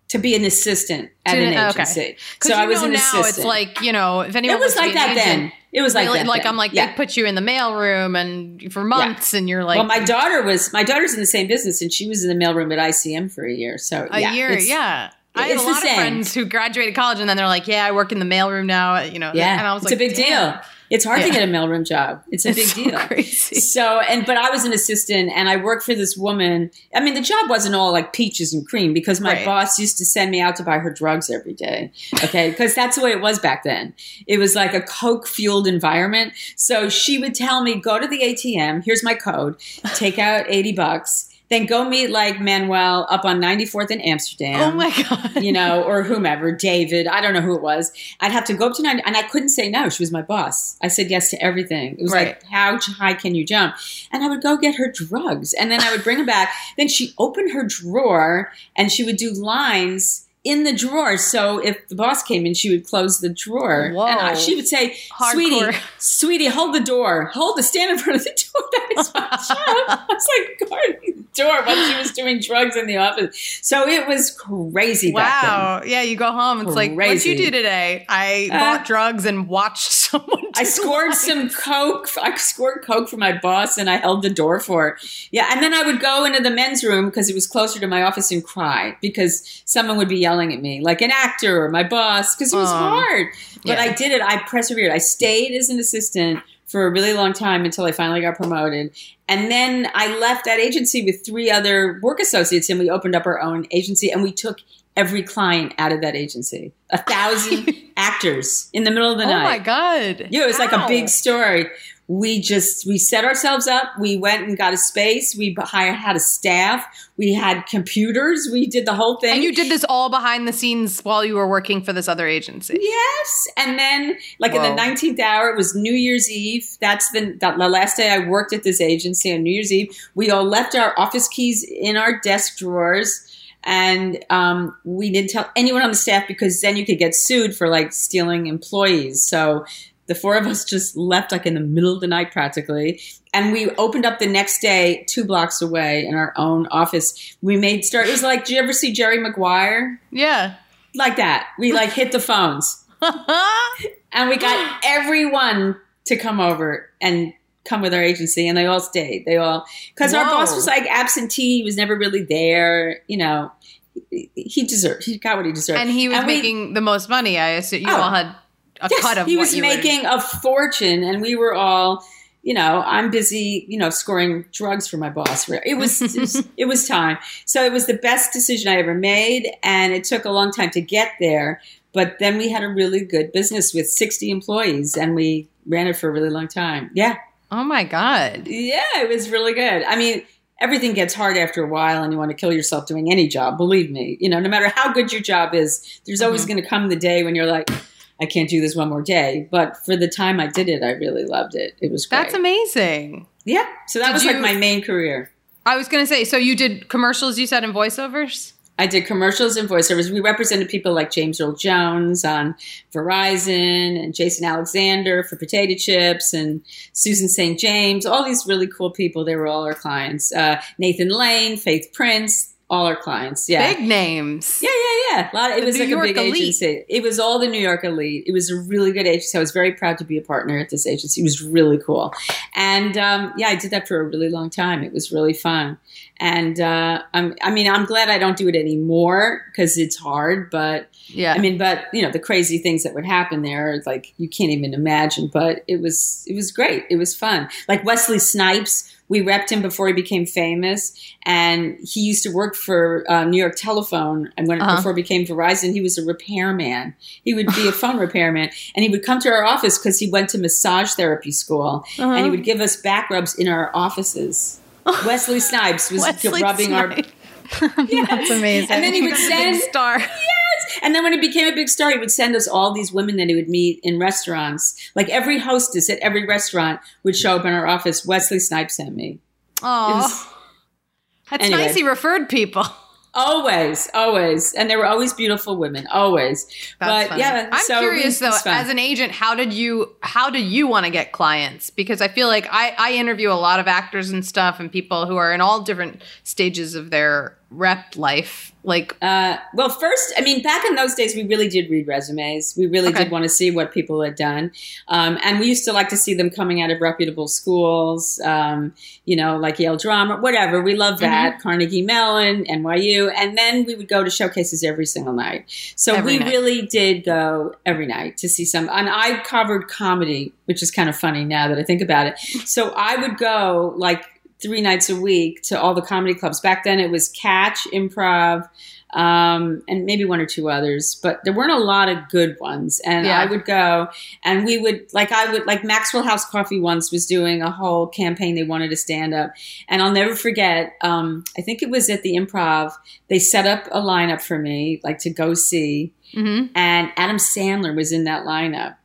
To be an assistant at an agency. Because So you I was know an now assistant. it's like you know if anyone it was like that agent, then. It was like really, like then. I'm like yeah. they put you in the mailroom and for months and you're like well, my daughter was my daughter's in the same business, and she was in the mailroom at ICM for a year. So a yeah, year. Yeah. I had a lot of same. friends who graduated college and then they're like, "Yeah, I work in the mailroom now." You know, yeah. and I was like, it's like, a big "Damn." deal. It's hard to get a mailroom job. It's a It's big so deal. crazy. So and but I was an assistant and I worked for this woman. I mean, the job wasn't all like peaches and cream because my Right. boss used to send me out to buy her drugs every day. Okay, because that's the way it was back then. It was like a coke fueled environment. So she would tell me, "Go to the ATM. Here's my code. Take out eighty bucks." Then go meet like Manuel up on 94th in Amsterdam Oh my god. you know, or whomever, David, I don't know who it was. I'd have to go up to 90, and I couldn't say no. She was my boss. I said yes to everything. It was Right. like, how high can you jump? And I would go get her drugs, and then I would bring them back. Then she opened her drawer, and she would do lines in the drawer. So if the boss came in, she would close the drawer. Whoa. And I, she would say, Hardcore. sweetie, sweetie, hold the door. Hold the, stand in front of the door. That is my job. I was like guarding the door while she was doing drugs in the office. So it was crazy back then. Wow. Yeah, you go home. It's like, what'd you do today? I Uh, bought drugs and watched someone. I scored lines. some coke. I scored coke for my boss, and I held the door for. Her. Yeah, and then I would go into the men's room because it was closer to my office and cry because someone would be yelling at me, like an actor or my boss, because it was hard. But yeah. I did it. I persevered. I stayed as an assistant for a really long time until I finally got promoted. And then I left that agency with three other work associates, and we opened up our own agency, and we took every client out of that agency. A thousand actors in the middle of the Oh night. Oh my god. Yeah, it was like a big story. We just we set ourselves up. We went and got a space. We hired had a staff. We had computers. We did the whole thing. And you did this all behind the scenes while you were working for this other agency. yes. And then like in the 19th hour it was new year's eve. That's the, the the last day i worked at this agency on new year's eve. We all left our office keys in our desk drawers. And um, we didn't tell anyone on the staff because then you could get sued for like stealing employees. So the four of us just left like in the middle of the night practically. And we opened up the next day two blocks away in our own office. We made start it was like did you ever see jerry maguire? Yeah. like that. We like hit the phones. And we got everyone to come over and come with our agency and they all stayed. They all because our boss was like absentee. He was never really there you know. He- deserved he got what he deserved. And he was we- making the most money. I assume you Oh. all had a Yes, cut of he was making a fortune and we were all you know i'm busy you know scoring drugs for my boss. It was it was, it was time. So it was the best decision i ever made and it took a long time to get there but then we had a really good business with 60 employees and we ran it for a really long time. Yeah. Oh my god. yeah it was really good. I mean everything gets hard after a while and you want to kill yourself doing any job believe me. You know no matter how good your job is there's always Mhm. going to come the day when you're like i can't do this one more day but for the time i did it i really loved it it was great That's amazing. yeah so that Did was you- like my main career I was going to say, so you did commercials, you said, and voiceovers? I did commercials and voiceovers. We represented people like James Earl Jones on Verizon and Jason Alexander for potato chips and Susan St. James, all these really cool people. They were all our clients. Uh, Nathan Lane, Faith Prince, all our clients. Yeah. Big names. Yeah, yeah, yeah. A lot. Of, It The was New like York a big elite. agency. It was all the New York elite. It was a really good agency. I was very proud to be a partner at this agency. It was really cool, and um, yeah, I did that for a really long time. It was really fun, and uh, I'm, I mean, I'm glad I don't do it anymore because it's hard. But Yeah. I mean, but you know, the crazy things that would happen there, like you can't even imagine. But it was, it was great. It was fun. Like Wesley Snipes. We repped him before he became famous, and he used to work for uh, New York Telephone. And when Uh-huh. before he became Verizon, he was a repairman. He would be a phone repairman, and he would come to our office because he went to massage therapy school, Uh-huh. and he would give us back rubs in our offices. Wesley Snipes was Wesley rubbing our Snipes. That's amazing. And then he would send- star. And then when it became a big star, he would send us all these women that he would meet in restaurants. Like every hostess at every restaurant would show up in our office. Wesley Snipes sent me. Oh, that's anyway. nice. He referred people. always, always, and they were always beautiful women, always. That's but funny. yeah, I'm so curious though, fun. as an agent, how did you how do you want to get clients? Because I feel like I, I interview a lot of actors and stuff and people who are in all different stages of their rep life. Like Uh, well, first, I mean, back in those days, we really did read resumes. We really Okay. did want to see what people had done. Um, and we used to like to see them coming out of reputable schools, um, you know, like Yale Drama, whatever. We loved that. Mm-hmm. Carnegie Mellon, NYU. And then we would go to showcases every single night. So Every we night. really did go every night to see some. And I covered comedy, which is kind of funny now that I think about it. So I would go like three nights a week to all the comedy clubs. Back then it was Catch, Improv, um, and maybe one or two others, but there weren't a lot of good ones. And Yeah. I would go and we would, like, I would, like, Maxwell House Coffee once was doing a whole campaign. They wanted to stand up. And I'll never forget, um, I think it was at the Improv, they set up a lineup for me, like, to go see. mhm. And Adam Sandler was in that lineup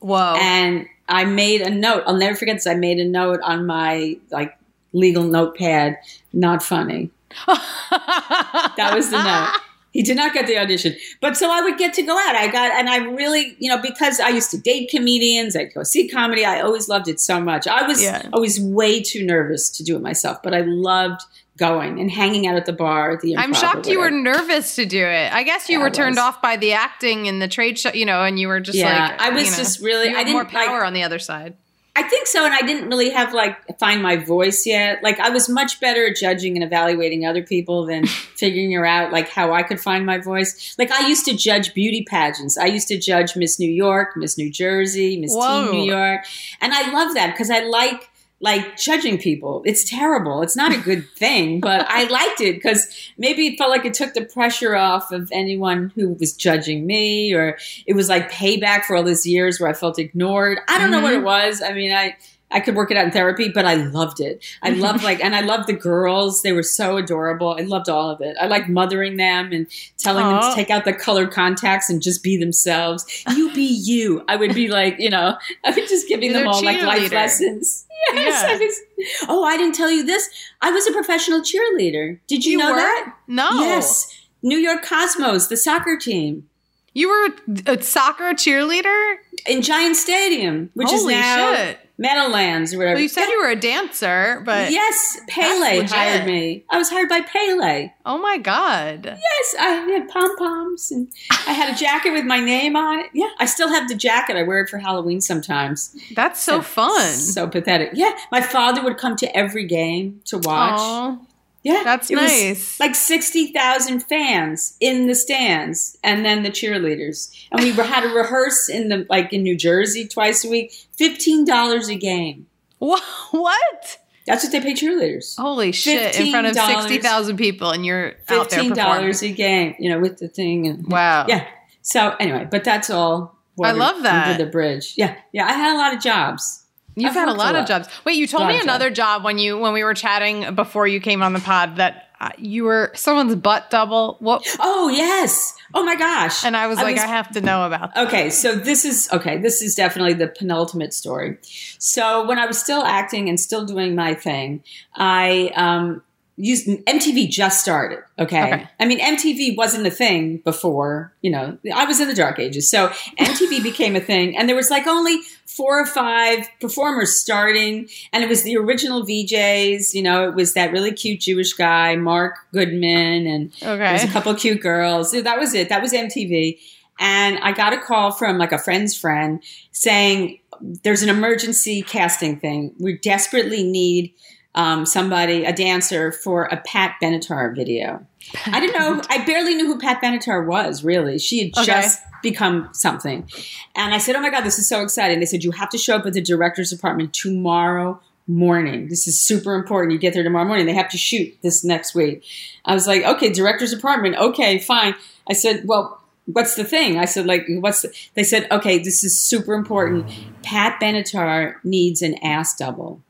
whoa. and I made a note. I'll never forget this. I made a note on my like legal notepad. Not funny. That was the note. He did not get the audition, but so I would get to go out. I got, and I really, you know, because I used to date comedians, I'd go see comedy. I always loved it so much. I was Yeah. always way too nervous to do it myself, but I loved going and hanging out at the bar at the. I'm shocked you were nervous to do it. I guess you Yeah, were turned off by the acting and the trade show, you know, and you were just Yeah, like I was you know, just really- I had more didn't, like- power on the other side. I think so, and I didn't really have like find my voice yet. Like I was much better at judging and evaluating other people than figuring out like how I could find my voice. Like I used to judge beauty pageants. I used to judge Miss New York, Miss New Jersey, Miss Whoa. Teen New York, and I love that because I like like judging people. It's terrible. It's not a good thing, but I liked it because maybe it felt like it took the pressure off of anyone who was judging me, or it was like payback for all those years where I felt ignored. I don't know what it mm-hmm. was. I mean, I I could work it out in therapy, but I loved it. I loved like, and I loved the girls. They were so adorable. I loved all of it. I liked mothering them and telling them to take out the colored contacts and just be themselves. You be you. I would be like, you know, I would just giving You're them all like life lessons. Yes. Yeah. I was- oh, I didn't tell you this. I was a professional cheerleader. Did you, You know were? that? No. Yes. New York Cosmos, the soccer team. You were a soccer cheerleader? in Giant Stadium, which Holy is now shit. Meadowlands or whatever. Well, you said you were a dancer, but yes, Pele hired me. I was hired by Pele. oh my god. Yes, I had pom poms and I had a jacket with my name on it. Yeah, I still have the jacket. I wear it for Halloween sometimes. That's so fun. So pathetic. Yeah, my father would come to every game to watch. Aw, yeah, that's it was nice. Like sixty thousand fans in the stands, and then the cheerleaders, and we had to rehearse in the like in New Jersey twice a week. Fifteen dollars a game. What? That's what they pay cheerleaders. Holy shit! In front of $15. sixty thousand people, and you're Fifteen dollars a game, you know, with the thing. And, Wow. Yeah. So anyway, but that's all. I love that. under the bridge. Yeah, yeah. I had a lot of jobs. You've I've had a lot of jobs. Wait, you told me another job when you when we were chatting before you came on the pod that uh, you were someone's butt double. What? Oh yes. Oh my gosh. And I was I like, was- I have to know about. That. Okay, so this is okay. This is definitely the penultimate story. So when I was still acting and still doing my thing, I um, used MTV just started. Okay? Okay. I mean MTV wasn't a thing before. You know, I was in the dark ages, so MTV became a thing, and there was like only four or five performers starting, and it was the original VJs. You know, it was that really cute Jewish guy, Mark Goodman, and there was a couple of cute girls. That was it. That was MTV. And I got a call from like a friend's friend saying, there's an emergency casting thing. We desperately need um, somebody, a dancer, for a Pat Benatar video. I didn't know, I barely knew who Pat Benatar was, really. She had Okay. just become something. And I said, oh my God, this is so exciting. They said, you have to show up at the director's apartment tomorrow morning. This is super important. You get there tomorrow morning. They have to shoot this next week. I was like, okay, director's apartment. Okay, fine. I said, well, what's the thing? I said, like, what's the, they said, okay, this is super important. Pat Benatar needs an ass double.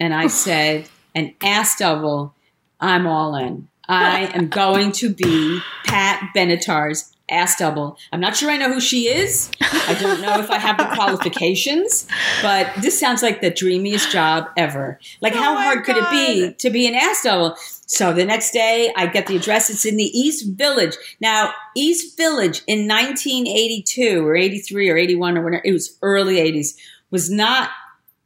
And I said, an ass double, I'm all in. I am going to be Pat Benatar's ass double. I'm not sure I know who she is. I don't know if I have the qualifications, but this sounds like the dreamiest job ever. Like, Oh how hard could it be to be an ass double? So the next day, I get the address. It's in the East Village. Now, East Village in 1982 or 83 or 81 or whatever, it was early 80s, was not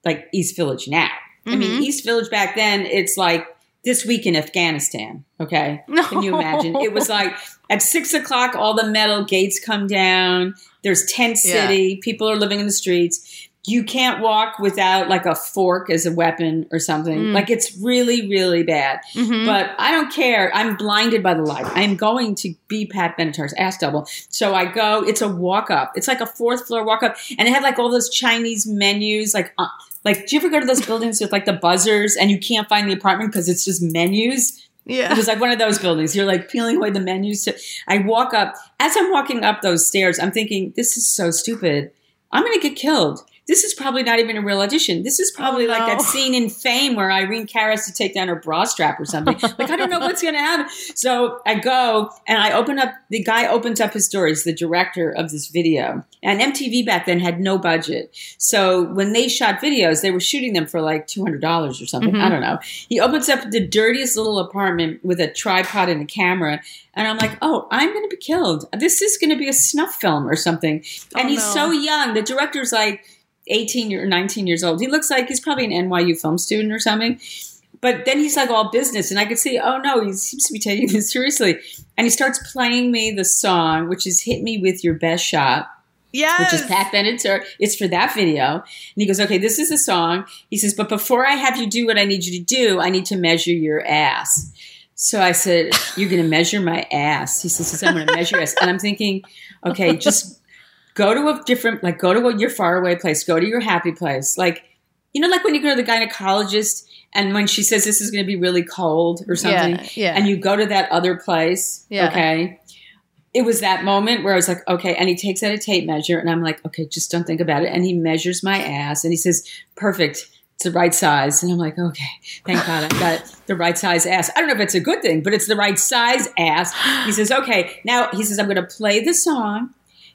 like East Village now. I mean, Mhm. East Village back then, it's like this week in Afghanistan. Okay. No. Can you imagine? It was like at six o'clock, all the metal gates come down. There's tent Yeah. city. People are living in the streets. You can't walk without like a fork as a weapon or something. Mm. Like it's really, really bad. Mhm. But I don't care. I'm blinded by the light. I'm going to be Pat Benatar's ass double. So I go. It's a walk up. It's like a fourth floor walk up, and it had like all those Chinese menus. Like, uh, like, do you ever go to those buildings with like the buzzers, and you can't find the apartment because it's just menus? Yeah. It was like one of those buildings. You're like peeling away the menus. To, I walk up. As I'm walking up those stairs, I'm thinking, this is so stupid. I'm going to get killed. This is probably not even a real audition. This is probably Oh, like that scene in Fame where Irene Cara has to take down her bra strap or something. like, I don't know what's going to happen. So I go and I open up, the guy opens up his door. He's the director of this video. And MTV back then had no budget. So when they shot videos, they were shooting them for like $200 or something. Mhm. I don't know. He opens up the dirtiest little apartment with a tripod and a camera. And I'm like, oh, I'm going to be killed. This is going to be a snuff film or something. And Oh, he's no. so young. The director's like 18 or 19 years old. He looks like he's probably an NYU film student or something. But then he's like all business. And I could see, oh no, he seems to be taking this seriously. And he starts playing me the song, which is Hit Me With Your Best Shot yes. which is Pat Benatar. It's for that video. And he goes, okay, this is the song. He says, but before I have you do what I need you to do, I need to measure your ass. So I said, you're going to measure my ass. He says, I'm going to measure your ass. And I'm thinking, okay, just go to a different, like go to a, your faraway place, go to your happy place. Like, you know, like when you go to the gynecologist and when she says this is going to be really cold or something, Yeah. Yeah. and you go to that other place, Yeah. okay? it was that moment where I was like, okay. And he takes out a tape measure, and I'm like, okay, just don't think about it. And he measures my ass, and he says, perfect. It's the right size. And I'm like, okay, thank God I got the right size ass. I don't know if it's a good thing, but it's the right size ass. He says, okay, now he says, I'm going to play the song.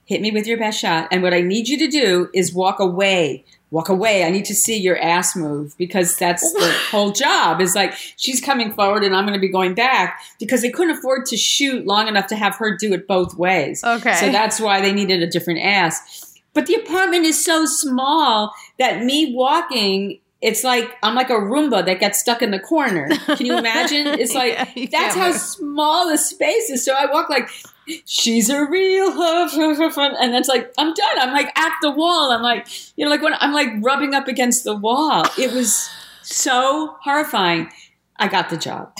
Hit me with your best shot. And what I need you to do is walk away. Walk away. I need to see your ass move because that's the whole job. Is like she's coming forward and I'm going to be going back because they couldn't afford to shoot long enough to have her do it both ways. Okay. So that's why they needed a different ass. But the apartment is so small that me walking it's like I'm like a Roomba that gets stuck in the corner. Can you imagine? It's like Yeah, that's how small the space is. So I walk like she's a real and it's like I'm done. I'm like at the wall. I'm like you know like when I'm like rubbing up against the wall. It was so horrifying. I got the job.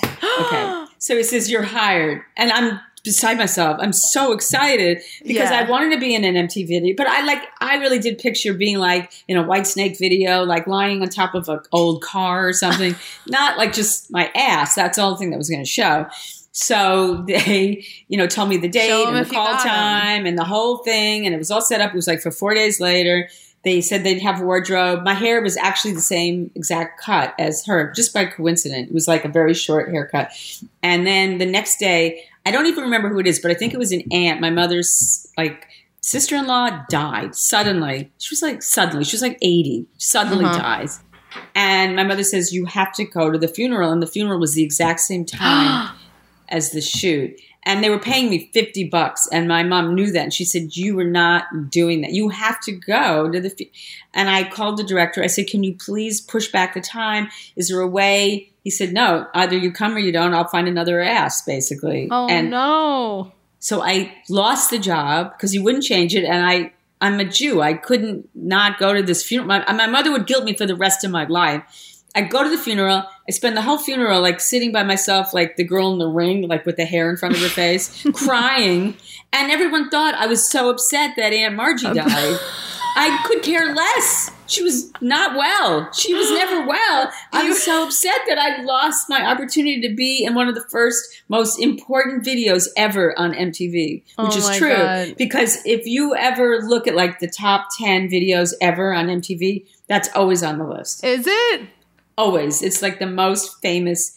Okay. So he says you're hired, and I'm beside myself. I'm so excited because Yeah. I wanted to be in an MTV video, but I like I really did picture being like in a Whitesnake video, like lying on top of an old car or something, not like just my ass. That's the only thing that was going to show. So they, you know, told me the date and the call time and the whole thing, and it was all set up. It was like for four days later. They said they'd have wardrobe. My hair was actually the same exact cut as her, just by coincidence. It was like a very short haircut. And then the next day, I don't even remember who it is, but I think it was an aunt. My mother's like sister-in-law died suddenly. She was like suddenly. She was like 80. Suddenly Uh-huh. dies. And my mother says you have to go to the funeral and the funeral was the exact same time as the shoot. And they were paying me 50 bucks. And my mom knew that. And she said, You were not doing that. You have to go to the. Fu-. And I called the director. I said, Can you please push back the time? Is there a way? He said, No, either you come or you don't. I'll find another ass, basically. Oh and no. so I lost the job because he wouldn't change it. And I. I'm a Jew. I couldn't not go to this funeral. My, my mother would guilt me for the rest of my life. I go to the funeral. I spend the whole funeral like sitting by myself, like the girl in the ring, like with the hair in front of her face, crying. And everyone thought I was so upset that Aunt Margie um, died. I could care less. She was not well. She was never well. I was so upset that I lost my opportunity to be in one of the first most important videos ever on MTV, which Oh is true. God. Because if you ever look at like the top 10 videos ever on MTV, that's always on the list. Is it? Always. It's like the most famous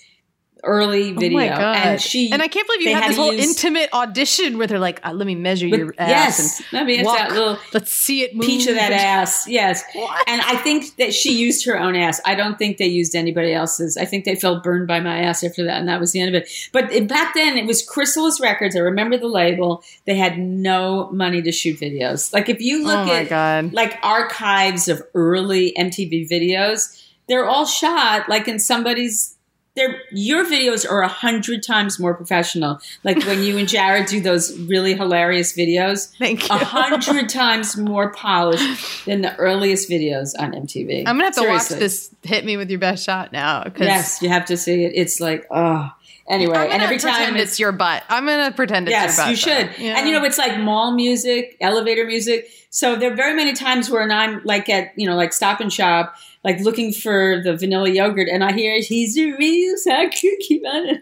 early video. Oh my god! And she and I can't believe you had had this whole use- intimate audition with her. Like, uh, let me measure with- your ass. yes. Mean, and walk. that little Let's see it move. peach of that ass. Yes. What? And I think that she used her own ass. I don't think they used anybody else's. I think they felt burned by my ass after that, and that was the end of it. But it- back then, it was Chrysalis Records. I remember the label. They had no money to shoot videos. Like if you look oh at god! like archives of early MTV videos, they're all shot like in somebody's. They're, your videos are a hundred times more professional. Like when you and Jared do those really hilarious videos, Thank you. a hundred times more polished than the earliest videos on MTV. I'm gonna have to watch this. Hit me with your best shot now. Yes, you have to see it. It's like, oh. Anyway, I'm and every pretend time it's, your butt. I'm gonna pretend it's yes, your butt. Yes, you should. Yeah. And you know, it's like mall music, elevator music. So there are very many times where I'm like at, you know, like Stop and Shop, like looking for the vanilla yogurt, and I hear he's a real cookie man.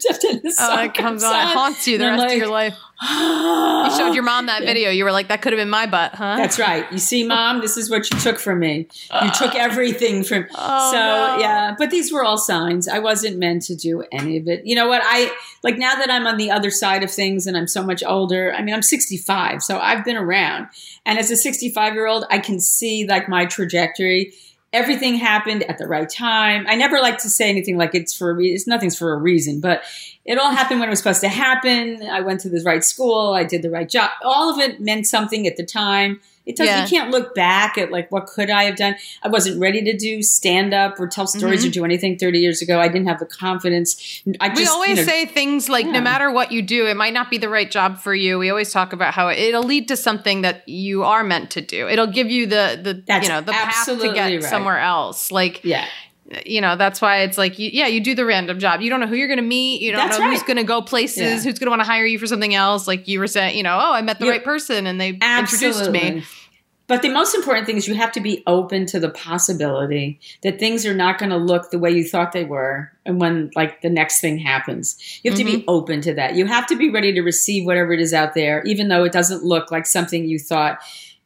Oh, it comes on. It haunts you the rest of your life. You showed your mom that video. You were like, that could have been my butt, huh? That's right. You see, mom, this is what you took from me. You uh. took everything from. Oh, so no. yeah, but these were all signs. I wasn't meant to do any of it. You know what? I like now that I'm on the other side of things and I'm so much older. I mean, I'm 65, so I've been around. And as a 65 year old, I can see like my trajectory. Everything happened at the right time. I never like to say anything like it's for a. It's nothing's for a reason, but it all happened when it was supposed to happen. I went to the right school. I did the right job. All of it meant something at the time. It doesn't. Yeah. You can't look back at like what could I have done. I wasn't ready to do stand up or tell stories or mm-hmm. do anything 30 years ago. I didn't have the confidence. I just we always you know, say things like Yeah. no matter what you do it might not be the right job for you we always talk about how it'll lead to something that you are meant to do it'll give you the the That's you know the path to get right. somewhere else like yeah. You know that's why it's like you, yeah you do the random job you don't know who you're going to meet you don't That's know who's going to go places Yeah. who's going to want to hire you for something else like you were saying you know oh i met the right person and they introduced me But the most important thing is you have to be open to the possibility that things are not going to look the way you thought they were and when like the next thing happens. You have mm-hmm. to be mm-hmm. open to that. You have to be ready to receive whatever it is out there even though it doesn't look like something you thought,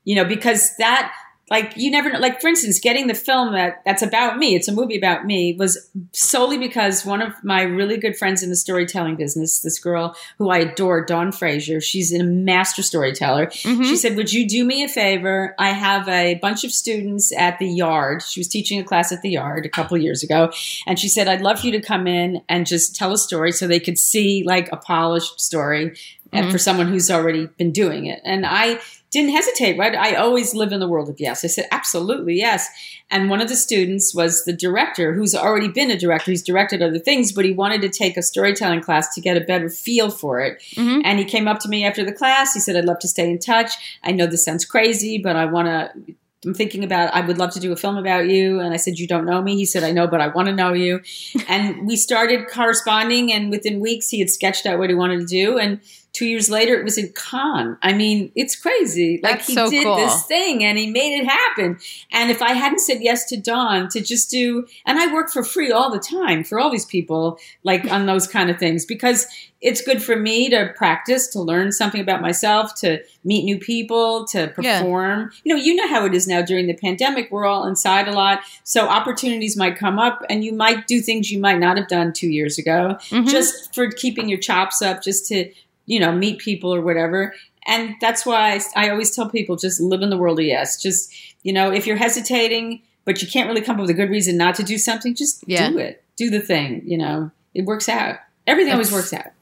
you know, because that like you never know like for instance getting the film that that's about me it's a movie about me was solely because one of my really good friends in the storytelling business this girl who i adore dawn fraser she's a master storyteller mm-hmm. she said would you do me a favor i have a bunch of students at the yard she was teaching a class at the yard a couple years ago and she said i'd love for you to come in and just tell a story so they could see like a polished story mm-hmm. for someone who's already been doing it and i didn't hesitate, right? I always live in the world of yes. I said, absolutely, yes. And one of the students was the director, who's already been a director. He's directed other things, but he wanted to take a storytelling class to get a better feel for it. Mm-hmm. And he came up to me after the class. He said, I'd love to stay in touch. I know this sounds crazy, but I want to I'm thinking about I would love to do a film about you and I said you don't know me he said I know but I want to know you and we started corresponding and within weeks he had sketched out what he wanted to do and two years later it was in Cannes I mean it's crazy like That's he so did cool. this thing and he made it happen and if I hadn't said yes to Dawn to just do and I work for free all the time for all these people like on those kind of things because it's good for me to practice, to learn something about myself, to meet new people, to perform. Yeah. You know, you know how it is now during the pandemic. We're all inside a lot. So opportunities might come up and you might do things you might not have done two years ago mm-hmm. just for keeping your chops up, just to, you know, meet people or whatever. And that's why I, I always tell people just live in the world of yes. Just, you know, if you're hesitating, but you can't really come up with a good reason not to do something, just yeah. do it. Do the thing, you know, it works out. Everything it's, always works out.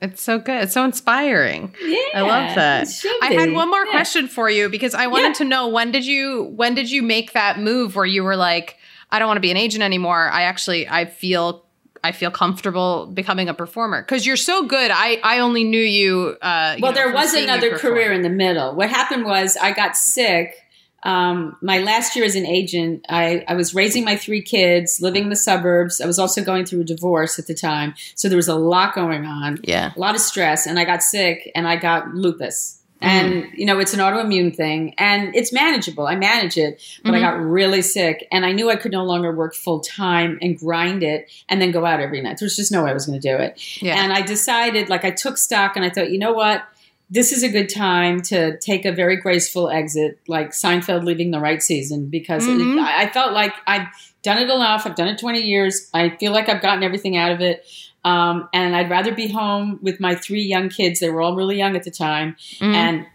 It's so good. It's so inspiring. Yeah, I love that. I had one more yeah. question for you because I wanted yeah. to know when did you when did you make that move where you were like, I don't want to be an agent anymore. I actually I feel I feel comfortable becoming a performer because you're so good. I I only knew you. Uh, well, you know, there was another career in the middle. What happened was I got sick um, my last year as an agent, I, I, was raising my three kids, living in the suburbs. I was also going through a divorce at the time. So there was a lot going on. Yeah. A lot of stress. And I got sick and I got lupus. And, mm. you know, it's an autoimmune thing and it's manageable. I manage it, but mm-hmm. I got really sick and I knew I could no longer work full time and grind it and then go out every night. There was just no way I was going to do it. Yeah. And I decided, like, I took stock and I thought, you know what? this is a good time to take a very graceful exit, like Seinfeld leaving the right season, because mm-hmm. it, I felt like I've done it enough. I've done it 20 years. I feel like I've gotten everything out of it. Um, and I'd rather be home with my three young kids. They were all really young at the time. Mm-hmm. And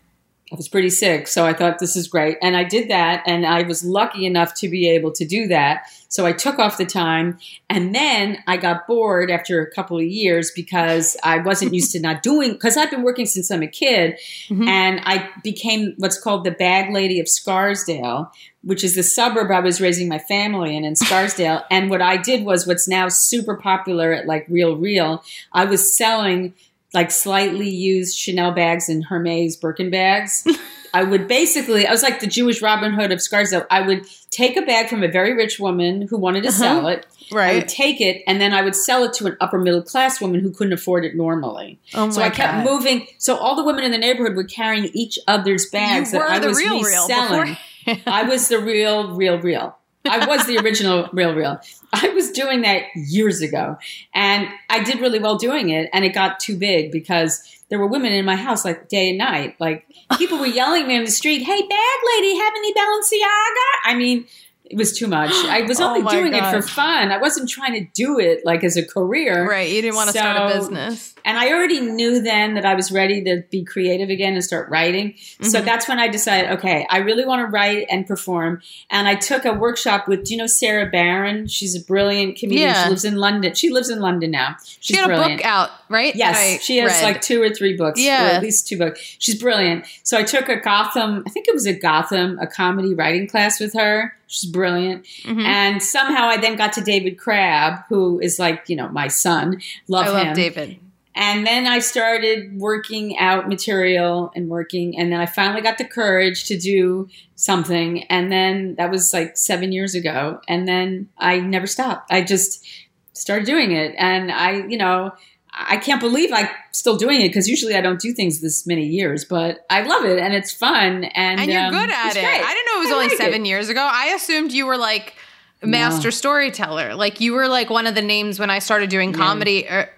I was pretty sick. So I thought this is great. And I did that. And I was lucky enough to be able to do that. So I took off the time. And then I got bored after a couple of years because I wasn't used to not doing, because I've been working since I'm a kid. Mm-hmm. And I became what's called the bag lady of Scarsdale, which is the suburb I was raising my family in in Scarsdale. and what I did was what's now super popular at like Real Real. I was selling like slightly used Chanel bags and Hermes Birkin bags. I would basically, I was like the Jewish Robin Hood of Scarsdale. I would take a bag from a very rich woman who wanted to uh-huh. sell it. Right. I would take it and then I would sell it to an upper middle class woman who couldn't afford it normally. Oh my so I kept God. moving. So all the women in the neighborhood were carrying each other's bags you that I the was real, reselling. Real I was the real, real, real. I was the original real, real. I was doing that years ago and I did really well doing it and it got too big because there were women in my house like day and night. Like people were yelling at me in the street, Hey bag lady, have any Balenciaga? I mean, it was too much. I was oh only oh doing gosh. it for fun. I wasn't trying to do it like as a career. Right. You didn't want to so, start a business. And I already knew then that I was ready to be creative again and start writing. Mm-hmm. So that's when I decided, okay, I really want to write and perform. And I took a workshop with, do you know Sara Barron? She's a brilliant comedian. Yeah. She lives in London. She lives in London now. She's she had brilliant. a book out, right? Yes. she has read. like two or three books. Yeah. at least two books. She's brilliant. So I took a Gotham, I think it was a Gotham, a comedy writing class with her. She's brilliant. Mm-hmm. And somehow I then got to David Crabb, who is like, you know, my son. Love I him. love David. And then I started working out material and working. And then I finally got the courage to do something. And then that was like seven years ago. And then I never stopped. I just started doing it. And I, you know, I can't believe I'm still doing it because usually I don't do things this many years, but I love it and it's fun and And you're um, good at it. great. I didn't know it was I only like seven years ago. I assumed you were like a master No. storyteller. Like you were like one of the names when I started doing comedy. Or,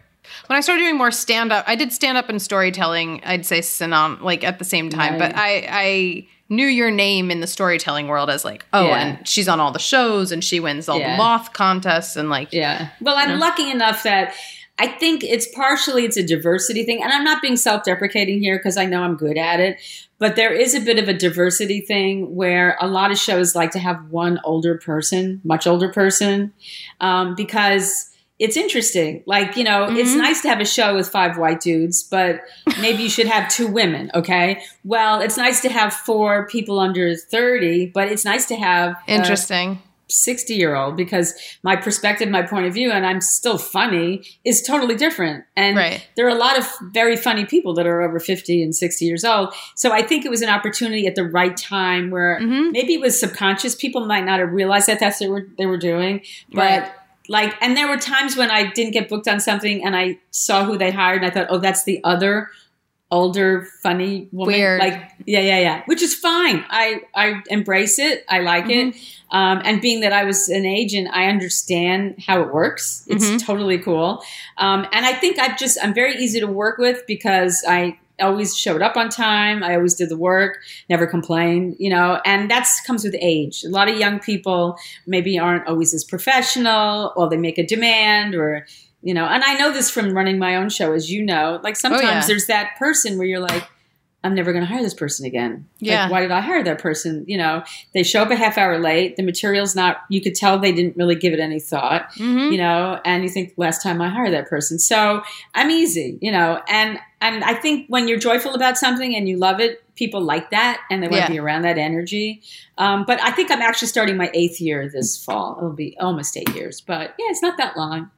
when I started doing more stand up, I did stand up and storytelling. I'd say synom like at the same time, but I I knew your name in the storytelling world as like oh, Yeah. and she's on all the shows and she wins all Yeah. the moth contests and like Yeah. Well, I'm lucky enough that I think it's partially it's a diversity thing, and I'm not being self-deprecating here because I know I'm good at it. But there is a bit of a diversity thing where a lot of shows like to have one older person, much older person, um, because it's interesting. Like, you know, it's Mhm. nice to have a show with five white dudes, but maybe you should have two women, okay? Well, it's nice to have four people under 30, but it's nice to have interesting. 60 year old because my perspective, my point of view, and I'm still funny is totally different. And Right. there are a lot of very funny people that are over 50 and 60 years old. So I think it was an opportunity at the right time where Mhm. maybe it was subconscious. People might not have realized that that's what they were, they were doing. But Right. like, and there were times when I didn't get booked on something and I saw who they hired and I thought, oh, that's the other older funny woman. Weird. like yeah yeah yeah. Which is fine. I i embrace it. I like it. Um, and being that i was an agent i understand how it works it's Mhm. totally cool. Um, and i think i've just i'm very easy to work with because i always showed up on time. I always did the work never complained you know and that's comes with age. A lot of young people maybe aren't always as professional or they make a demand or you know and i know this from running my own show as you know like sometimes Oh, yeah. there's that person where you're like i'm never going to hire this person again Yeah. like, why did i hire that person you know they show up a half hour late the material's not you could tell they didn't really give it any thought Mhm. you know and you think last time i hired that person so i'm easy you know and and i think when you're joyful about something and you love it people like that and they want Yeah. to be around that energy um, but i think i'm actually starting my eighth year this fall it'll be almost eight years but yeah it's not that long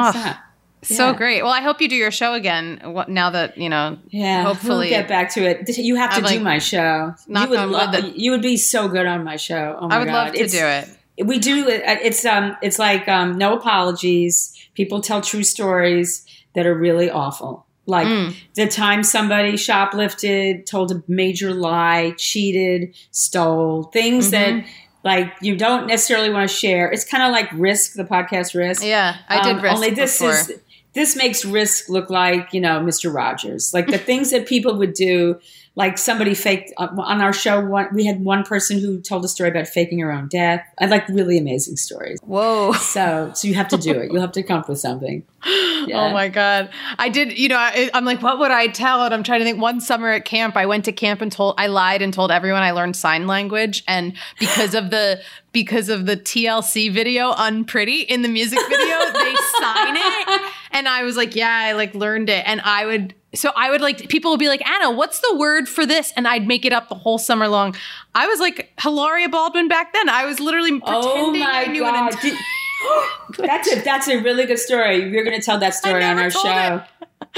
Oh, so great. Well, I hope you do your show again what- now that, you know, Yeah, Hopefully- we'll get back to it. You have to do my show. you would love. that- You would be so good on my show. Oh my I would God. love to It's- do it. We do. uh, It's um. It's like um. No apologies. People tell true stories that are really awful. Like Mm. the time somebody shoplifted, told a major lie, cheated, stole things Mhm. that like you don't necessarily want to share. It's kind of like Risk, the podcast Risk. Yeah, I did Um, risk only this before. is this makes risk look like you know Mr. Rogers, like the things that people would do. Like somebody faked uh, on our show. One, we had one person who told a story about faking her own death. I like really amazing stories. Whoa. So, so you have to do it. You'll have to come up with something. Yeah. Oh my god! I did. You know, I, I'm like, what would I tell? And I'm trying to think. One summer at camp, I went to camp and told. I lied and told everyone I learned sign language, and because of the because of the TLC video, "Unpretty" in the music video, they sign it, and I was like, yeah, I like learned it, and I would. So I would like people would be like, Anna, what's the word for this? And I'd make it up the whole summer long. I was like Hilaria Baldwin back then. I was literally Oh pretending my I knew god! it. Did- that's a that's a really good story. You're going to tell that story on our show.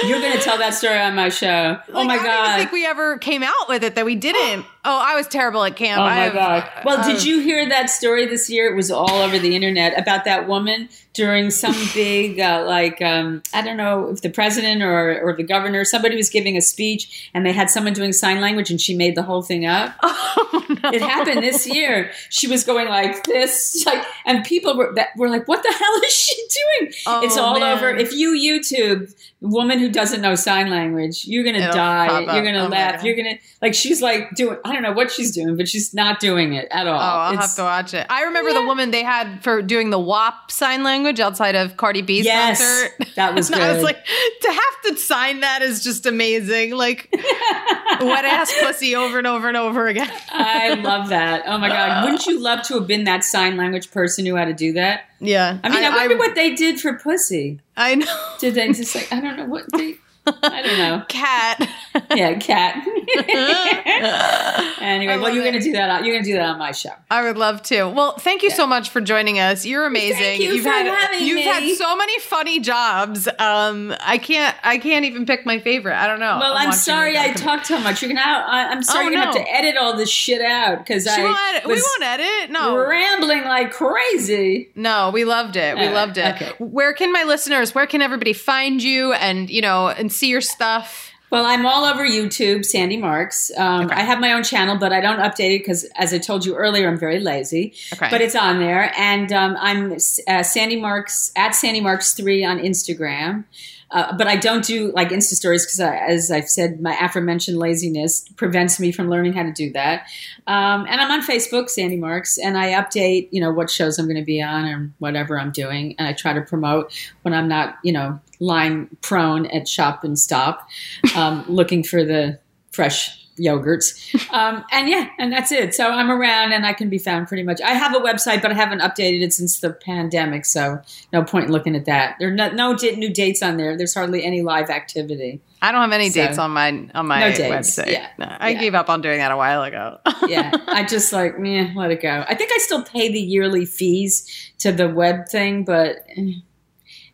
You're going to tell that story on my show. oh Like, my I don't god! think we ever came out with it that we didn't. Oh, I was terrible at camp. Oh I my have- god! Well, uh, did you hear that story this year? It was all over the internet about that woman during some big, uh, like um, I don't know if the president or or the governor, somebody was giving a speech, and they had someone doing sign language, and she made the whole thing up. Oh, no. It happened this year. She was going like this, like, and people were that were like, "What the hell is she doing?" Oh, it's all man. over. If you YouTube woman who doesn't know sign language, you're gonna It'll die. You're gonna Oh laugh. God. You're gonna like. She's like doing. I don't know what she's doing, but she's not doing it at all. Oh, I'll It's- have to watch it. I remember the woman they had for doing the WAP sign language outside of Cardi B's Yes, concert. that was And I was like, to have to sign that is just amazing. Like wet ass pussy over and over and over again. I love that. Oh my god! Wouldn't you love to have been that sign language person who had to do that? Yeah. I mean, I, wonder what they did for pussy. I know. Did they just like I don't know what they I don't know. Cat. Yeah, cat. anyway, well, you're gonna do that. On, you're gonna do that on my show. I would love to. Well, thank you so much for joining us. You're amazing. you have for had having you've me. had so many funny jobs. Um, I can't I can't even pick my favorite. I don't know. Well, I'm, watching sorry I talked so much. You're gonna. I, I'm sorry Oh, you're gonna no. have to edit all this shit out because I won't. We won't edit. No. rambling like crazy. No, we loved it. We Uh, loved it. okay. Where can my listeners, where can everybody find you and, you know, and see your stuff? Well, I'm all over YouTube, Sandy Marks. Um, Okay. I have my own channel, but I don't update it because, as I told you earlier, I'm very lazy. Okay. But it's on there, and um, I'm uh, Sandy Marks at Sandy Marks three on Instagram. Uh, but I don't do like Insta stories because, as I've said, my aforementioned laziness prevents me from learning how to do that. Um, and I'm on Facebook, Sandy Marks, and I update, you know, what shows I'm going to be on or whatever I'm doing, and I try to promote when I'm not, you know, lying prone at shop and stop, um, looking for the fresh yogurts. Um, and yeah, and that's it. So I'm around and I can be found pretty much. I have a website, but I haven't updated it since the pandemic. So no point in looking at that. There are no, no new dates on there. There's hardly any live activity. I don't have any So- dates on my on my No dates, website. yeah, No, I yeah. gave up on doing that a while ago. Yeah, I just like, meh, let it go. I think I still pay the yearly fees to the web thing, but eh,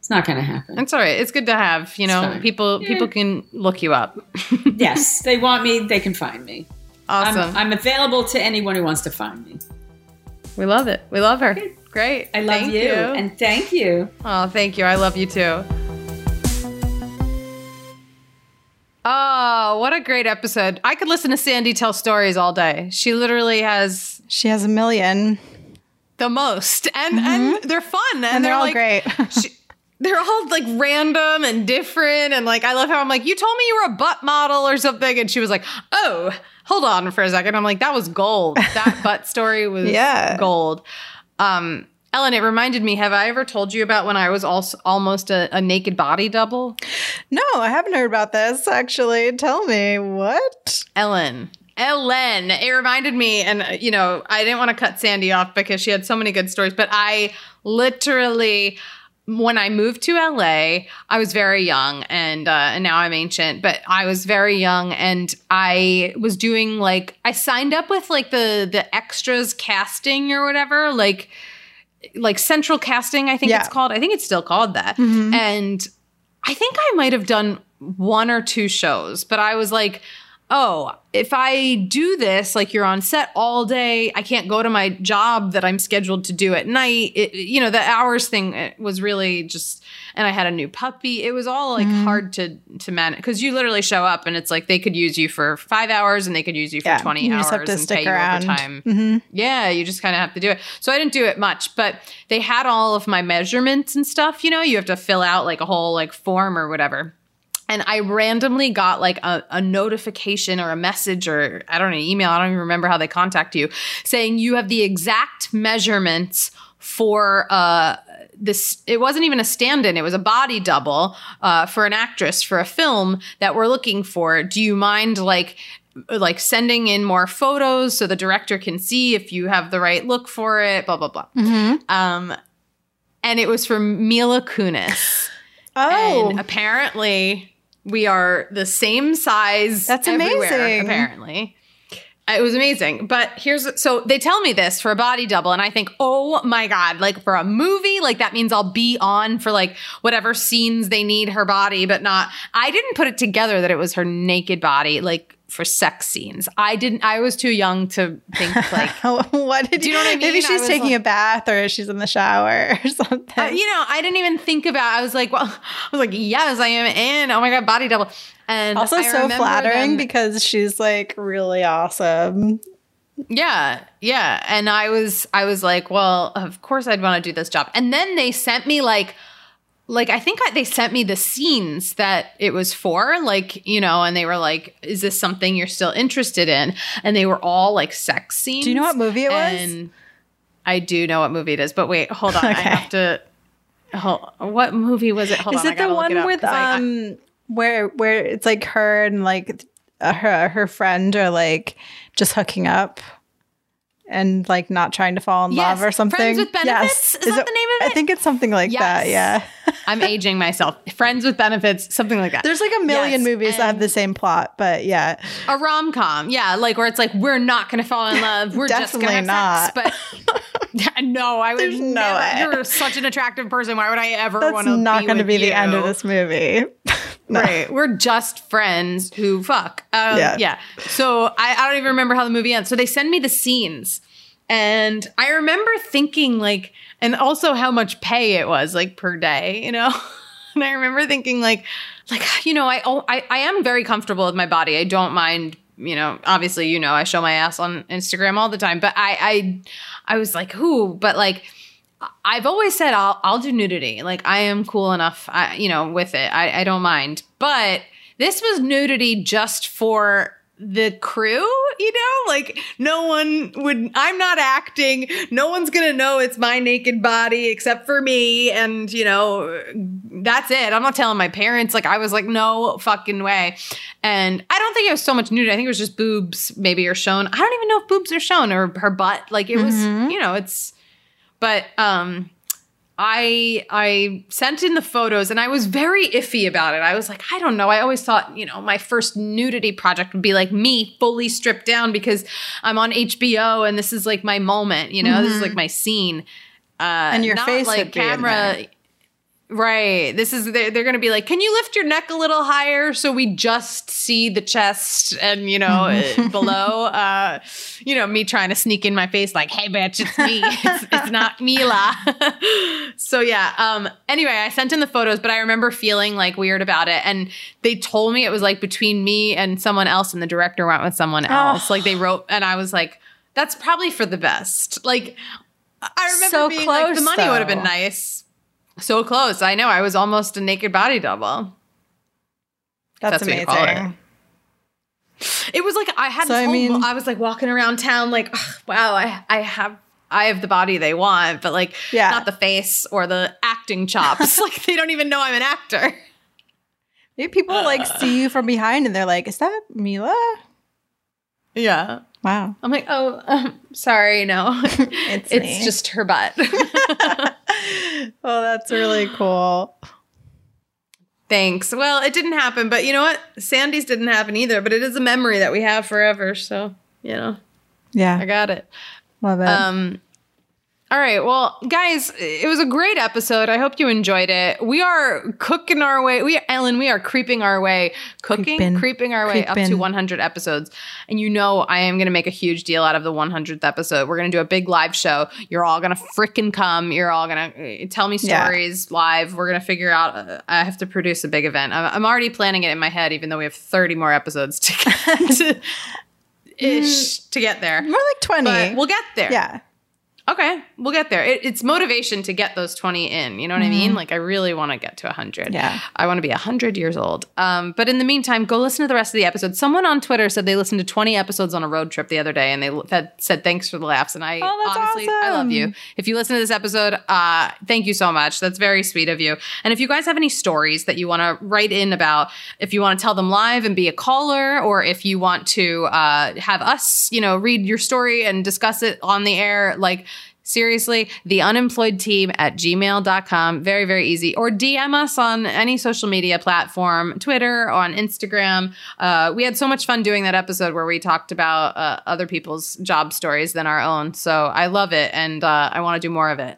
it's not going to happen. It's all right. It's good to have, you know, people Yeah. people can look you up. yes, they want me, they can find me. Awesome. I'm, I'm available to anyone who wants to find me. we love it. We love her. Great. I love Thank you, and thank you. Oh, thank you. I love you too. Oh, what a great episode. I could listen to Sandy tell stories all day. She literally has She has a million, the most. And and mm-hmm. they're fun. And, and they're all like, great. she, they're all like random and different. And like, I love how I'm like, you told me you were a butt model or something. And she was like, oh, hold on for a second. I'm like, that was gold. That butt story was Yeah. gold. Um, Ellen, it reminded me, have I ever told you about when I was also almost a, a naked body double? no, I haven't heard about this. Actually, tell me what. Ellen. Ellen. It reminded me, and uh, you know, I didn't want to cut Sandy off because she had so many good stories, but I literally, when I moved to LA, I was very young, and uh, and now I'm ancient, but I was very young, and I was doing like I signed up with like the the extras casting or whatever, like like central casting, I think Yeah. it's called. I think it's still called that, and I think I might have done one or two shows, but I was like, oh, if I do this, like you're on set all day, I can't go to my job that I'm scheduled to do at night. It, you know, the hours thing was really just, and I had a new puppy. It was all like hard to to manage because you literally show up and it's like they could use you for five hours and they could use you for Yeah, 20 you hours just have to and pay around. you overtime. Mhm. Yeah, you just kind of have to do it. So I didn't do it much, but they had all of my measurements and stuff. You know, you have to fill out like a whole like form or whatever. And I randomly got like a, a notification or a message or I don't know, email. I don't even remember how they contact you saying you have the exact measurements for uh this it wasn't even a stand-in it was a body double uh, for an actress for a film that we're looking for. Do you mind like like sending in more photos so the director can see if you have the right look for it blah blah blah. Um and it was from mila kunis. Oh, and apparently we are the same size That's amazing. apparently. Uh, it was amazing. But here's so they tell me this for a body double and i think oh my god like for a movie like that means i'll be on for like whatever scenes they need her body but not i didn't put it together that it was her naked body. Like for sex scenes i didn't i was too young to think like what did Do you know what I mean? Maybe she's taking like- a bath or she's in the shower or something. Uh, you know, I didn't even think about. I was like, well, I was like, yes, I am in. Oh my god, body double. And also, I so flattering them- because she's like really awesome. yeah, yeah. And I was, I was like, well, of course I'd want to do this job. And then they sent me like, like I think I, they sent me the scenes that it was for, like you know, and they were like, is this something you're still interested in? And they were all like sex scenes. Do you know what movie it was? I do know what movie it is, but wait, hold on, I have to. Hold, what movie was it? Hold Is on, I it the one up, with I- I- um where where it's like her and like uh, her her friend are like just hooking up? And like not trying to fall in Yes, love or something. Friends with Benefits? Is that the name of it? I think it's something like that. Yeah. I'm aging myself. Friends with benefits, something like that. There's like a million Yes, movies that have the same plot, but yeah. a rom com, yeah, like where it's like we're not gonna fall in love, we're just gonna have Definitely sex. But no, I would There's no never. way. You're such an attractive person. Why would I ever want to? not be going to with be the end of this movie. No. Right, we're just friends who fuck. Um, Yeah. yeah. So I, I don't even remember how the movie ends. So they send me the scenes, and I remember thinking like, and also how much pay it was like per day, you know. and I remember thinking like, like you know, I oh, I I am very comfortable with my body. I don't mind. You know, obviously, you know, I show my ass on Instagram all the time, but I I I was like, who? But like. I've always said I'll I'll do nudity. Like I am cool enough, I, you know, with it. I, I don't mind. But this was nudity just for the crew, you know? Like no one would I'm not acting. No one's going to know it's my naked body except for me and, you know, that's it. I'm not telling my parents. Like I was like no fucking way. And I don't think it was so much nudity. I think it was just boobs maybe are shown. I don't even know if boobs are shown or her butt. Like it was, mm-hmm. you know, it's but um I I sent in the photos and I was very iffy about it. I was like, I don't know. I always thought, you know, my first nudity project would be like me fully stripped down because I'm on HBO and this is like my moment, you know, this is like my scene. Uh And your not face like would camera. Right. This is they're, they're going to be like, "Can you lift your neck a little higher so we just see the chest and, you know, uh, below uh you know, me trying to sneak in my face like, "Hey bitch, it's me. It's, it's not Mila." so yeah, um anyway, I sent in the photos, but I remember feeling like weird about it and they told me it was like between me and someone else and the director went with someone else. Like they wrote and I was like, "That's probably for the best." Like I remember So being like, the money would have been nice. So close. I know. I was almost a naked body double. That's, That's call it. amazing. It was like I had So, this I whole. mean- I was like walking around town, like, "Ugh, wow, I I have. I have the body they want, but like Yeah. not the face or the acting chops. like they don't even know I'm an actor. Maybe people like see you from behind and they're like, "Is that Mila?" Yeah. Wow. I'm like, oh, um, sorry, no, It's it's just her butt. oh, that's really cool. Thanks. Well, it didn't happen, but you know what? Sandy's didn't happen either, but it is a memory that we have forever. So you know, Yeah. I got it. love it. Um, all right. Well, guys, it was a great episode. I hope you enjoyed it. We are cooking our way. We, Ellen, we are creeping our way, cooking, Creeping. creeping our way up to 100 episodes. And you know, I am going to make a huge deal out of the 100th episode. We're going to do a big live show. You're all going to freaking come. You're all going to tell me Yeah. stories live. We're going to figure out. Uh, I have to produce a big event. I'm, I'm already planning it in my head, even though we have 30 more episodes to get ish to get there. More like twenty. But we'll get there. yeah. Okay, we'll get there. It, it's motivation to get those 20 in. You know what I mean? Like, I really want to get to 100. Mm-hmm. Yeah. I want to be 100 years old. Um, but in the meantime, go listen to the rest of the episode. Someone on Twitter said they listened to 20 episodes on a road trip the other day and they l- said, thanks for the laughs. And I Oh, that's honestly, I love you. If you listen to this episode, uh, thank you so much. That's very sweet of you. And if you guys have any stories that you want to write in about, if you want to tell them live and be a caller, or if you want to uh, have us, you know, read your story and discuss it on the air, like, Seriously, the unemployed team at gmail.com. Very, very easy. Or DM us on any social media platform, Twitter, on Instagram. Uh, we had so much fun doing that episode where we talked about uh, other people's job stories than our own. So I love it and uh, I want to do more of it.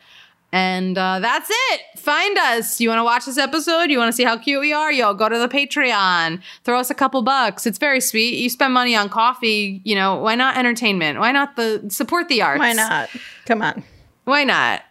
And uh, that's it. Find us. You want to watch this episode? You want to see how cute we are? Yo, go to the Patreon. Throw us a couple bucks. It's very sweet. You spend money on coffee. You know, why not entertainment? Why not the support the arts? Why not? Come on. Why not?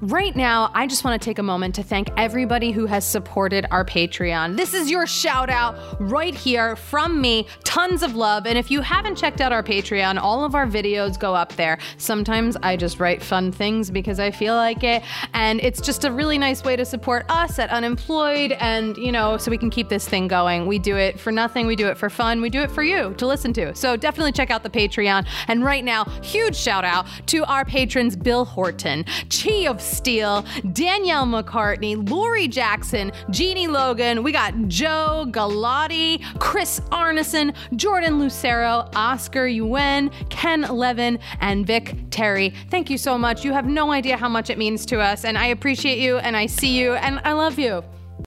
Right now, I just want to take a moment to thank everybody who has supported our Patreon. This is your shout out right here from me. Tons of love. And if you haven't checked out our Patreon, all of our videos go up there. Sometimes I just write fun things because I feel like it. And it's just a really nice way to support us at Unemployed and, you know, so we can keep this thing going. We do it for nothing, we do it for fun, we do it for you to listen to. So definitely check out the Patreon. And right now, huge shout out to our patrons Bill Horton, Chi of Steele, Danielle McCartney, Lori Jackson, Jeannie Logan. We got Joe Galati, Chris Arneson, Jordan Lucero, Oscar Yuen, Ken Levin, and Vic Terry. Thank you so much. You have no idea how much it means to us, and I appreciate you, and I see you, and I love you.